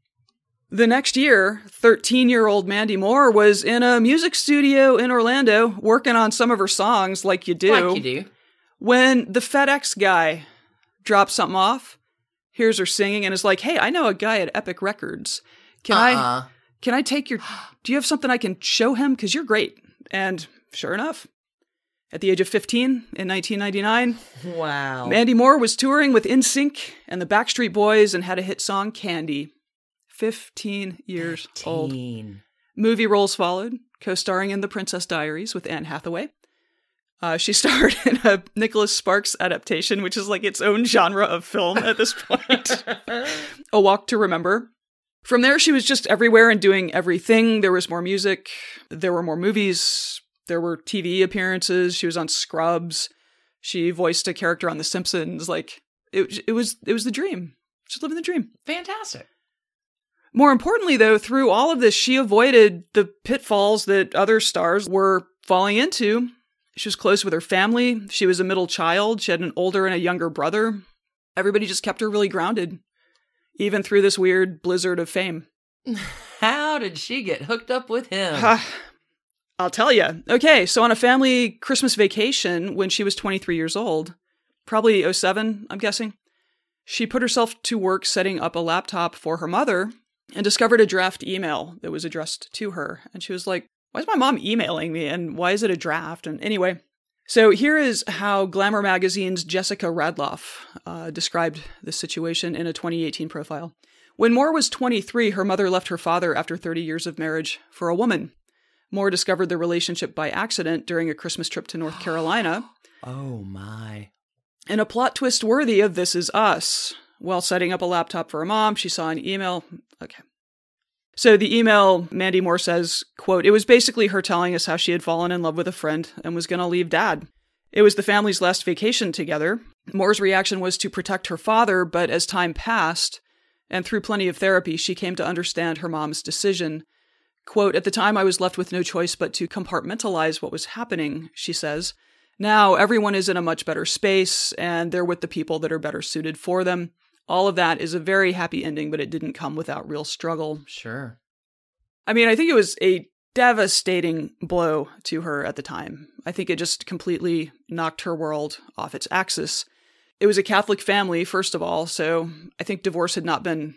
Speaker 1: The next year 13 year old mandy moore was in a music studio in orlando working on some of her songs like you do.
Speaker 2: Like you do.
Speaker 1: when the FedEx guy drops something off, hears her singing, and is like, "Hey, I know a guy at Epic Records. Can I
Speaker 2: Uh-uh.
Speaker 1: can I take your? Do you have something I can show him? Because you're great." And sure enough, at the age of 15 in 1999,
Speaker 2: Wow.
Speaker 1: Mandy Moore was touring with NSYNC and the Backstreet Boys and had a hit song, "Candy." 15 years old. Movie roles followed, co-starring in The Princess Diaries with Anne Hathaway. Uh, she starred in a Nicholas Sparks adaptation, which is like its own genre of film at this point. a Walk to Remember. From there, she was just everywhere and doing everything. There was more music, there were more movies, there were TV appearances. She was on Scrubs. She voiced a character on The Simpsons. Like it, it was, it was the dream. She's living the dream.
Speaker 2: Fantastic.
Speaker 1: More importantly, though, through all of this, she avoided the pitfalls that other stars were falling into. She was close with her family. She was a middle child. She had an older and a younger brother. Everybody just kept her really grounded, even through this weird blizzard of fame.
Speaker 2: How did she get hooked up with him?
Speaker 1: I'll tell you. Okay, so on a family Christmas vacation when she was 23 years old, probably 07, I'm guessing, she put herself to work setting up a laptop for her mother and discovered a draft email that was addressed to her. And she was like, Why is my mom emailing me? And why is it a draft? And anyway, so here is how Glamour Magazine's Jessica Radloff uh, described this situation in a 2018 profile. When Moore was 23, her mother left her father after 30 years of marriage for a woman. Moore discovered the relationship by accident during a Christmas trip to North Carolina.
Speaker 2: oh my.
Speaker 1: In a plot twist worthy of This Is Us, while setting up a laptop for her mom, she saw an email. Okay. So the email, Mandy Moore says, quote, it was basically her telling us how she had fallen in love with a friend and was going to leave dad. It was the family's last vacation together. Moore's reaction was to protect her father, but as time passed, and through plenty of therapy, she came to understand her mom's decision. Quote, At the time, I was left with no choice but to compartmentalize what was happening, she says. Now everyone is in a much better space and they're with the people that are better suited for them. All of that is a very happy ending, but it didn't come without real struggle.
Speaker 2: Sure.
Speaker 1: I mean, I think it was a devastating blow to her at the time. I think it just completely knocked her world off its axis. It was a Catholic family, first of all, so I think divorce had not been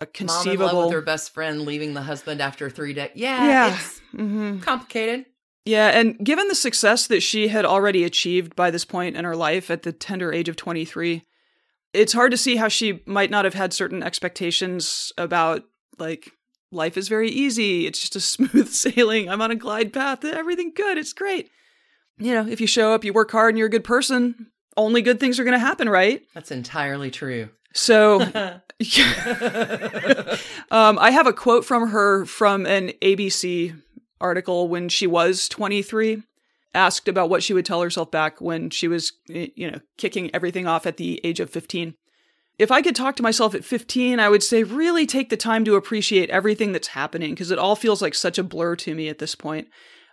Speaker 1: a conceivable.
Speaker 2: Mom in love with her best friend, leaving the husband after three days. Yeah,
Speaker 1: Yeah.
Speaker 2: it's
Speaker 1: hmm
Speaker 2: complicated.
Speaker 1: Yeah, and given the success that she had already achieved by this point in her life at the tender age of 23, it's hard to see how she might not have had certain expectations about, like, life is very easy. It's just a smooth sailing. I'm on a glide path. Everything good. It's great. You know, if you show up, you work hard, and you're a good person, only good things are going to happen, right?
Speaker 2: That's entirely true.
Speaker 1: So, um, I have a quote from her from an ABC article when she was 23, asked about what she would tell herself back when she was, you know, kicking everything off at the age of 15. If I could talk to myself at 15, I would say really take the time to appreciate everything that's happening because it all feels like such a blur to me at this point.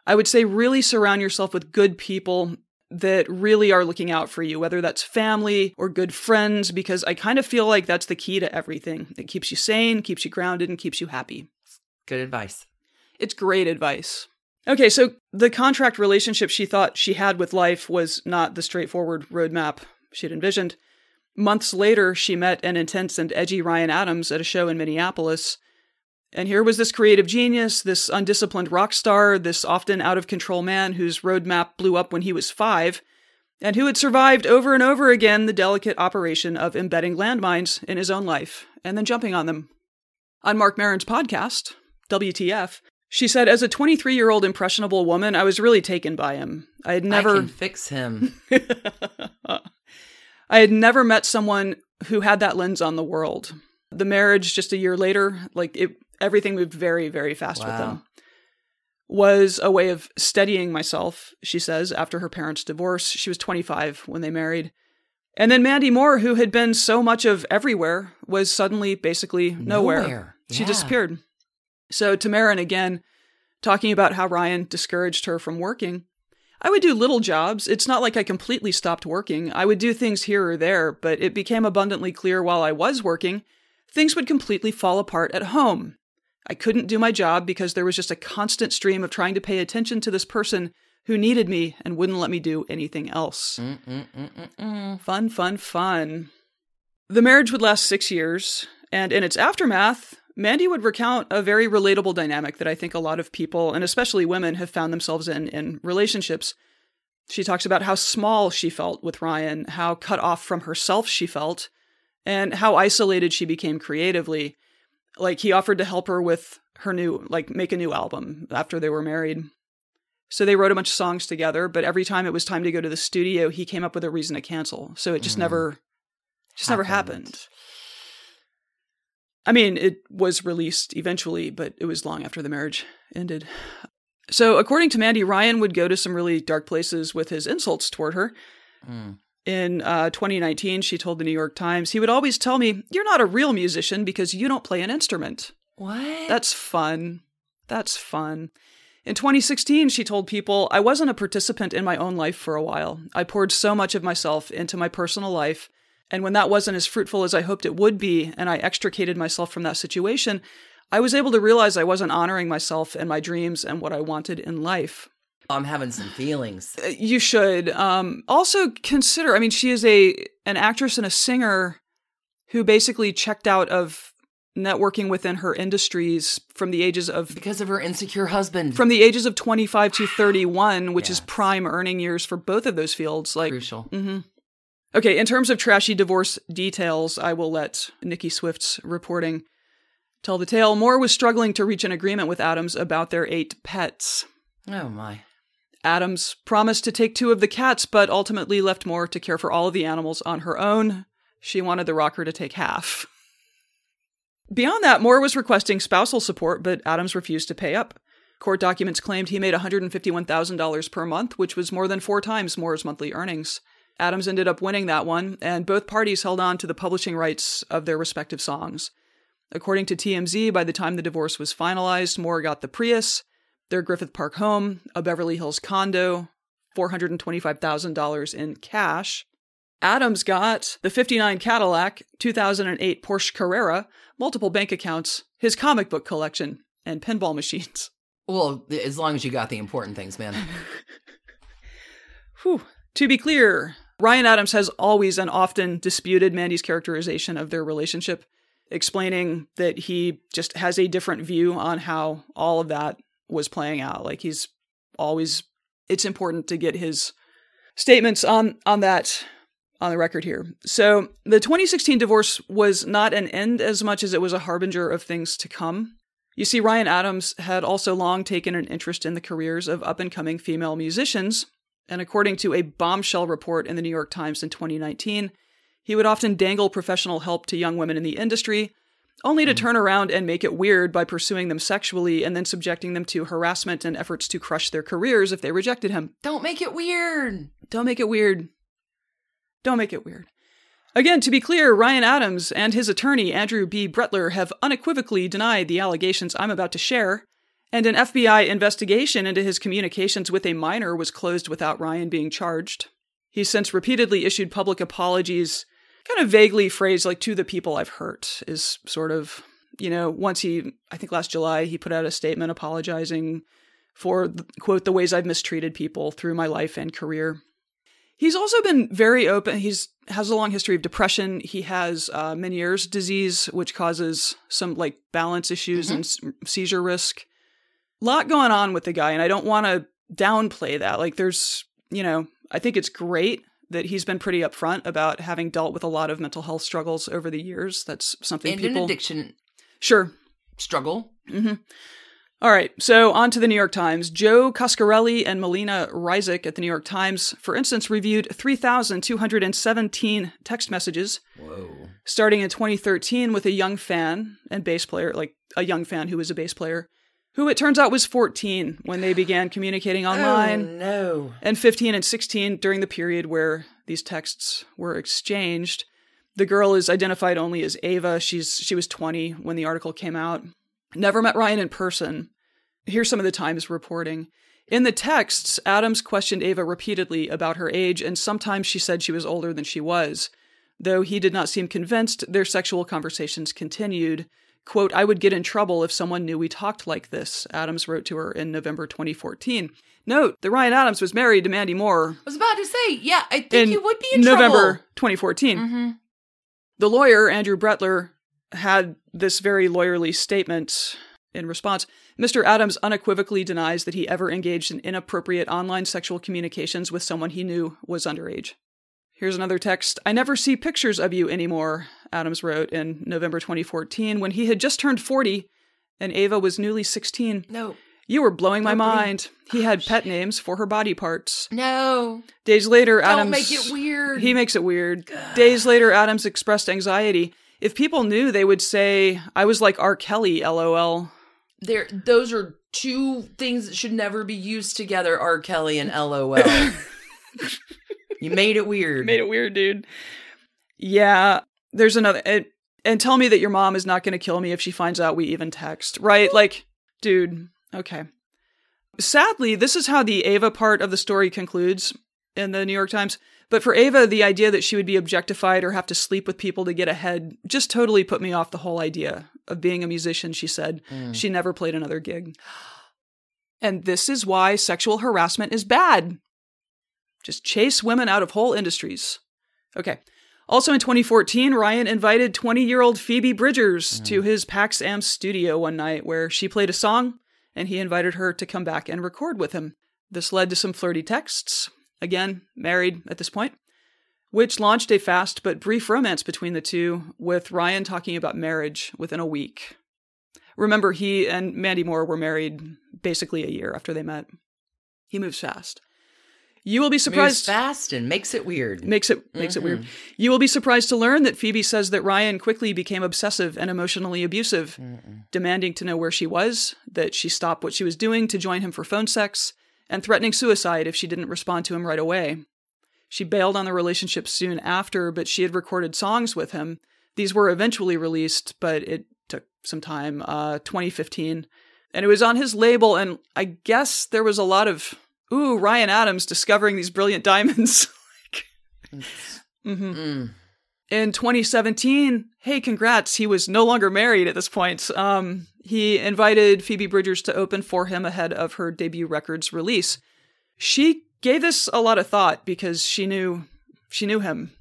Speaker 1: I would say really surround yourself with good people that really are looking out for you, whether that's family or good friends, because I kind of feel like that's the key to everything. It keeps you sane, keeps you grounded, and keeps you happy.
Speaker 2: Good advice.
Speaker 1: It's great advice. Okay, so the contract relationship she thought she had with life was not the straightforward roadmap she'd envisioned. Months later, she met an intense and edgy Ryan Adams at a show in Minneapolis. And here was this creative genius, this undisciplined rock star, this often out of control man whose roadmap blew up when he was five, and who had survived over and over again the delicate operation of embedding landmines in his own life and then jumping on them. On Marc Maron's podcast, WTF, she said, As a 23 year old impressionable woman, I was really taken by him. I had
Speaker 2: I
Speaker 1: never.
Speaker 2: can fix him.
Speaker 1: I had never met someone who had that lens on the world. The marriage just a year later, like it, everything moved very, very fast with them. Was a way of steadying myself, she says, after her parents' divorce. She was 25 when they married. And then Mandy Moore, who had been so much of everywhere, was suddenly basically nowhere.
Speaker 2: Nowhere.
Speaker 1: She disappeared. So to Maron again, talking about how Ryan discouraged her from working. I would do little jobs. It's not like I completely stopped working. I would do things here or there, but it became abundantly clear while I was working, things would completely fall apart at home. I couldn't do my job because there was just a constant stream of trying to pay attention to this person who needed me and wouldn't let me do anything else.
Speaker 2: Mm-mm-mm-mm-mm.
Speaker 1: Fun, fun, fun. The marriage would last six years, and in its aftermath, Mandy would recount a very relatable dynamic that I think a lot of people, and especially women, have found themselves in in relationships. She talks about how small she felt with Ryan, how cut off from herself she felt, and how isolated she became creatively. Like he offered to help her with her new, like make a new album after they were married. So they wrote a bunch of songs together, but every time it was time to go to the studio, he came up with a reason to cancel. So it just
Speaker 2: Mm.
Speaker 1: never just never
Speaker 2: Happened.
Speaker 1: Happened. I mean, it was released eventually, but it was long after the marriage ended. So, according to Mandy, Ryan would go to some really dark places with his insults toward her.
Speaker 2: Mm.
Speaker 1: In uh, 2019, she told the New York Times, he would always tell me, You're not a real musician because you don't play an instrument.
Speaker 2: What?
Speaker 1: That's fun. That's fun. In 2016, she told people, I wasn't a participant in my own life for a while. I poured so much of myself into my personal life. And when that wasn't as fruitful as I hoped it would be, and I extricated myself from that situation, I was able to realize I wasn't honoring myself and my dreams and what I wanted in life.
Speaker 2: I'm having some feelings.
Speaker 1: Uh, You should um, also consider. I mean, she is a an actress and a singer who basically checked out of networking within her industries from the ages of
Speaker 2: Because of her insecure husband.
Speaker 1: from the ages of 25 to 31, which is prime earning years for both of those fields. Like,
Speaker 2: Crucial.
Speaker 1: hmm okay, in terms of trashy divorce details, I will let Nicki Swift's reporting tell the tale. Moore was struggling to reach an agreement with Adams about their eight pets.
Speaker 2: Oh my.
Speaker 1: Adams promised to take two of the cats, but ultimately left Moore to care for all of the animals on her own. She wanted the rocker to take half. Beyond that, Moore was requesting spousal support, but Adams refused to pay up. Court documents claimed he made $151,000 per month, which was more than four times Moore's monthly earnings. Adams ended up winning that one, and both parties held on to the publishing rights of their respective songs. According to TMZ, by the time the divorce was finalized, Moore got the Prius, their Griffith Park home, a Beverly Hills condo, $425,000 in cash. Adams got the 59 Cadillac, 2008 Porsche Carrera, multiple bank accounts, his comic book collection, and pinball machines.
Speaker 2: Well, as long as you got the important things, man.
Speaker 1: Whew. To be clear, Ryan Adams has always and often disputed Mandy's characterization of their relationship. explaining that he just has a different view on how all of that was playing out. Like he's always it's important to get his statements on on that on the record here. So, the 2016 divorce was not an end as much as it was a harbinger of things to come. You see, Ryan Adams had also long taken an interest in the careers of up and coming female musicians, and according to a bombshell report in the New York Times in 2019, he would often dangle professional help to young women in the industry, only to hmm. turn around and make it weird by pursuing them sexually and then subjecting them to harassment and efforts to crush their careers if they rejected him.
Speaker 2: Don't make it weird.
Speaker 1: Don't make it weird. Don't make it weird. Again, to be clear, Ryan Adams and his attorney, Andrew B. Brettler, have unequivocally denied the allegations I'm about to share, and an FBI investigation into his communications with a minor was closed without Ryan being charged. He's since repeatedly issued public apologies, kind of vaguely phrased like to the people I've hurt, is sort of, you know, once he, I think last July, he put out a statement apologizing for, quote, the ways I've mistreated people through my life and career. He's also been very open. He's has a long history of depression. He has uh, Meniere's disease, which causes some like balance issues mm-hmm. and s- seizure risk. Lot going on with the guy, and I don't want to downplay that. Like, there's, you know, I think it's great that he's been pretty upfront about having dealt with a lot of mental health struggles over the years. That's something
Speaker 2: and
Speaker 1: people
Speaker 2: an addiction
Speaker 1: sure
Speaker 2: struggle.
Speaker 1: Mm-hmm. All right, so on to the New York Times. Joe Coscarelli and Melena Ryzik at the New York Times, for instance, reviewed 3,217 text messages.
Speaker 2: Whoa.
Speaker 1: Starting in 2013 with a young fan and bass player, like a young fan who was a bass player, who it turns out was 14 when they began communicating oh, online.
Speaker 2: Oh, no.
Speaker 1: And 15 and 16 during the period where these texts were exchanged. The girl is identified only as Ava. She's she was 20 when the article came out. Never met Ryan in person. Here's some of the Times reporting. In the texts, Adams questioned Ava repeatedly about her age, and sometimes she said she was older than she was. Though he did not seem convinced, their sexual conversations continued. Quote, I would get in trouble if someone knew we talked like this, Adams wrote to her in November 2014. Note that Ryan Adams was married to Mandy Moore.
Speaker 2: I was about to say, yeah, I think
Speaker 1: in
Speaker 2: you would be in trouble.
Speaker 1: November
Speaker 2: trouble.
Speaker 1: 2014.
Speaker 2: Mm-hmm.
Speaker 1: The lawyer, Andrew Brettler, had this very lawyerly statement in response. Mr. Adams unequivocally denies that he ever engaged in inappropriate online sexual communications with someone he knew was underage. Here's another text. I never see pictures of you anymore, Adams wrote in November 2014 when he had just turned 40 and Ava was newly 16.
Speaker 2: No.
Speaker 1: You were blowing my mind. He had pet names for her body parts.
Speaker 2: No.
Speaker 1: Days later,
Speaker 2: Don't
Speaker 1: Adams
Speaker 2: make it weird.
Speaker 1: He makes it weird. Days later, Adams expressed anxiety. If people knew, they would say, I was like R. Kelly, lol.
Speaker 2: There those are two things that should never be used together, R. Kelly and LOL. you made it weird.
Speaker 1: Made it weird, dude. Yeah, there's another. It, and tell me that your mom is not going to kill me if she finds out we even text, right? Like, dude, okay. Sadly, this is how the Ava part of the story concludes in the New York Times. But for Ava, the idea that she would be objectified or have to sleep with people to get ahead just totally put me off the whole idea of being a musician, she said.
Speaker 2: Mm.
Speaker 1: She never played another gig. And this is why sexual harassment is bad. Just chase women out of whole industries. Okay. Also in 2014, Ryan invited 20 year old Phoebe Bridgers mm-hmm. to his Pax Am studio one night where she played a song and he invited her to come back and record with him. This led to some flirty texts, again, married at this point, which launched a fast but brief romance between the two, with Ryan talking about marriage within a week. Remember, he and Mandy Moore were married basically a year after they met. He moves fast. You will be surprised.
Speaker 2: Moves fast and makes it weird.
Speaker 1: Makes it makes it
Speaker 2: Mm-hmm.
Speaker 1: weird. You will be surprised to learn that Phoebe says that Ryan quickly became obsessive and emotionally abusive, demanding to know where she was, that she stop what she was doing to join him for phone sex, and threatening suicide if she didn't respond to him right away. She bailed on the relationship soon after, but she had recorded songs with him. These were eventually released, but it took some time, uh 2015. And it was on his label and I guess there was a lot of ooh, Ryan Adams discovering these brilliant diamonds. hmm
Speaker 2: Mm.
Speaker 1: In 2017, hey, congrats, he was no longer married at this point. Um, he invited Phoebe Bridgers to open for him ahead of her debut record's release. She gave this a lot of thought because she knew she knew him,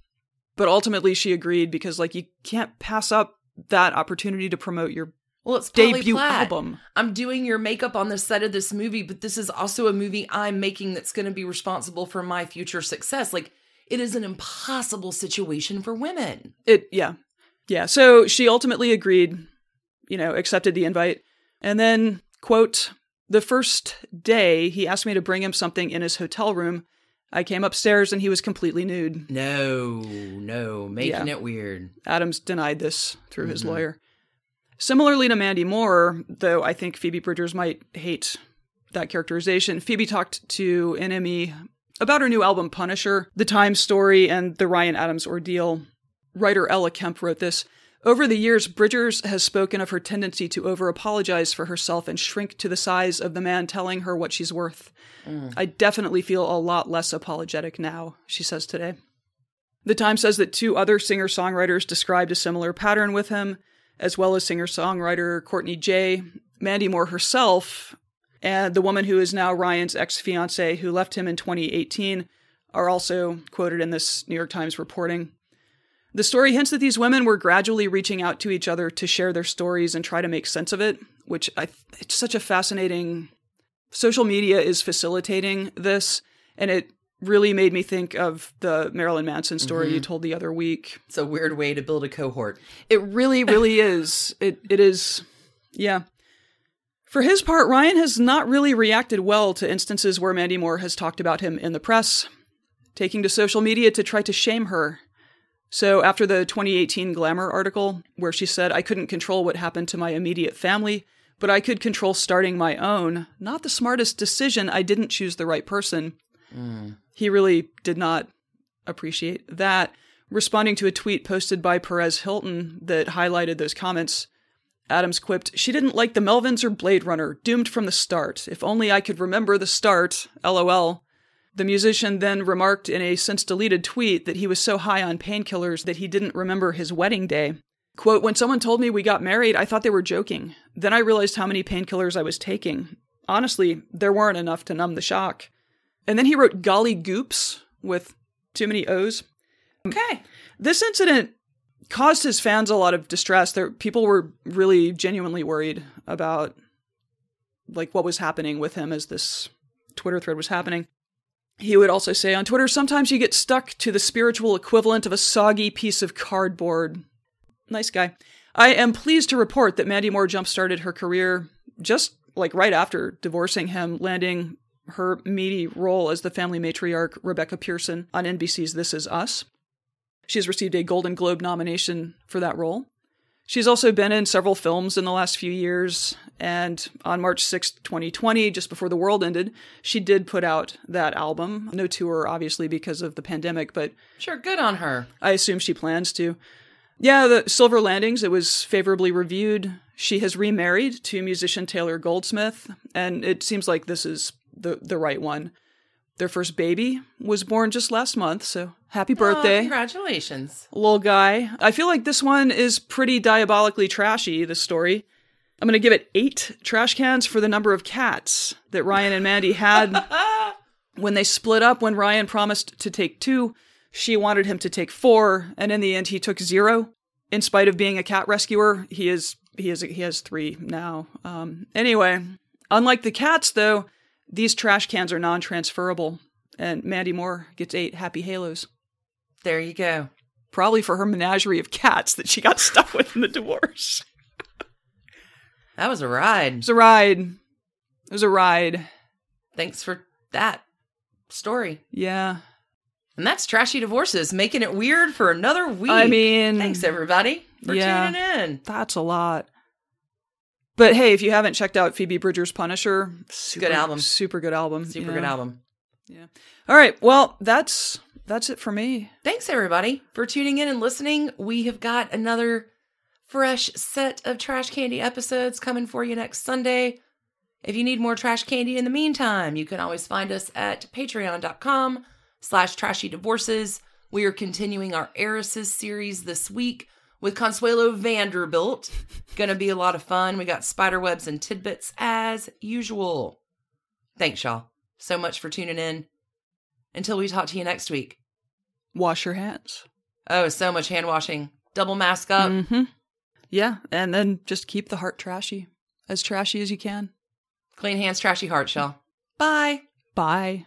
Speaker 1: but ultimately she agreed because like you can't pass up that opportunity to promote your
Speaker 2: Well, it's
Speaker 1: debut
Speaker 2: Platt.
Speaker 1: album.
Speaker 2: I'm doing your makeup on the set of this movie, but this is also a movie I'm making that's going to be responsible for my future success. Like, it is an impossible situation for women.
Speaker 1: It yeah. Yeah. So she ultimately agreed, you know, accepted the invite. And then, quote, the first day he asked me to bring him something in his hotel room. I came upstairs and he was completely nude.
Speaker 2: No, no, making
Speaker 1: Yeah.
Speaker 2: it weird.
Speaker 1: Adams denied this through his
Speaker 2: Mhm.
Speaker 1: lawyer. Similarly to Mandy Moore, though I think Phoebe Bridgers might hate that characterization, Phoebe talked to NME about her new album Punisher, the time story, and the Ryan Adams ordeal. Writer Ella Kemp wrote this. Over the years, Bridgers has spoken of her tendency to over apologize for herself and shrink to the size of the man telling her what she's worth. Mm. I definitely feel a lot less apologetic now, she says today. The Times says that two other singer songwriters described a similar pattern with him, as well as singer songwriter Courtney Jaye. Mandy Moore herself, and the woman who is now Ryan's ex fiancee, who left him in 2018, are also quoted in this New York Times reporting. The story hints that these women were gradually reaching out to each other to share their stories and try to make sense of it, which I, it's such a fascinating. Social media is facilitating this, and it really made me think of the Marilyn Manson story you mm-hmm. told the other week.
Speaker 2: It's a weird way to build a cohort.
Speaker 1: It really, really is. It it is yeah. For his part, Ryan has not really reacted well to instances where Mandy Moore has talked about him in the press, taking to social media to try to shame her. So, after the 2018 Glamour article, where she said, I couldn't control what happened to my immediate family, but I could control starting my own, not the smartest decision, I didn't choose the right person. He really did not appreciate that. Responding to a tweet posted by Perez Hilton that highlighted those comments, Adams quipped, She didn't like the Melvins or Blade Runner, doomed from the start. If only I could remember the start, lol. The musician then remarked in a since deleted tweet that he was so high on painkillers that he didn't remember his wedding day. Quote, When someone told me we got married, I thought they were joking. Then I realized how many painkillers I was taking. Honestly, there weren't enough to numb the shock. And then he wrote Golly Goops with too many O's.
Speaker 2: Okay.
Speaker 1: This incident caused his fans a lot of distress. There, people were really genuinely worried about like what was happening with him as this Twitter thread was happening. He would also say on Twitter, sometimes you get stuck to the spiritual equivalent of a soggy piece of cardboard. Nice guy. I am pleased to report that Mandy Moore jump-started her career just like right after divorcing him, landing her meaty role as the family matriarch Rebecca Pearson on NBC's This Is Us. She has received a Golden Globe nomination for that role. She's also been in several films in the last few years, and on March 6th, 2020, just before the world ended, she did put out that album. No tour, obviously, because of the pandemic, but
Speaker 2: Sure, good on her.
Speaker 1: I assume she plans to. Yeah, the Silver Landings, it was favorably reviewed. She has remarried to musician Taylor Goldsmith, and it seems like this is the, the right one. Their first baby was born just last month, so happy
Speaker 2: Oh,
Speaker 1: birthday,
Speaker 2: congratulations.
Speaker 1: little guy. I feel like this one is pretty diabolically trashy, this story. I'm going to give it eight trash cans for the number of cats that Ryan and Mandy had when they split up, when Ryan promised to take two, she wanted him to take four, and in the end, he took zero. In spite of being a cat rescuer, he is he is he has three now. Um, anyway, unlike the cats, though, these trash cans are non-transferable, and Mandy Moore gets eight happy halos,
Speaker 2: There you go.
Speaker 1: probably for her menagerie of cats that she got stuck with in the divorce.
Speaker 2: That was a ride.
Speaker 1: It was a ride. It was a ride.
Speaker 2: Thanks for that story.
Speaker 1: Yeah.
Speaker 2: And that's Trashy Divorces, making it weird for another week.
Speaker 1: I mean,
Speaker 2: thanks everybody for
Speaker 1: yeah.
Speaker 2: tuning in.
Speaker 1: That's a lot. But hey, if you haven't checked out Phoebe Bridgers' Punisher, super,
Speaker 2: Good album.
Speaker 1: Super good album.
Speaker 2: Super
Speaker 1: yeah.
Speaker 2: good album. Yeah.
Speaker 1: All right. Well, that's that's it for me.
Speaker 2: Thanks everybody for tuning in and listening. We have got another fresh set of Trash Candy episodes coming for you next Sunday. If you need more Trash Candy in the meantime, you can always find us at patreon.com slash trashy divorces. We are continuing our Heiresses series this week with Consuelo Vanderbilt. Gonna be a lot of fun. We got spider webs and tidbits as usual. Thanks, y'all, so much for tuning in. Until we talk to you next week.
Speaker 1: Wash your hands.
Speaker 2: Oh, so much hand washing. Double mask up.
Speaker 1: Mm-hmm. Yeah, and then just keep the heart trashy, as trashy as you can.
Speaker 2: Clean hands, trashy heart, Shell. Bye.
Speaker 1: Bye.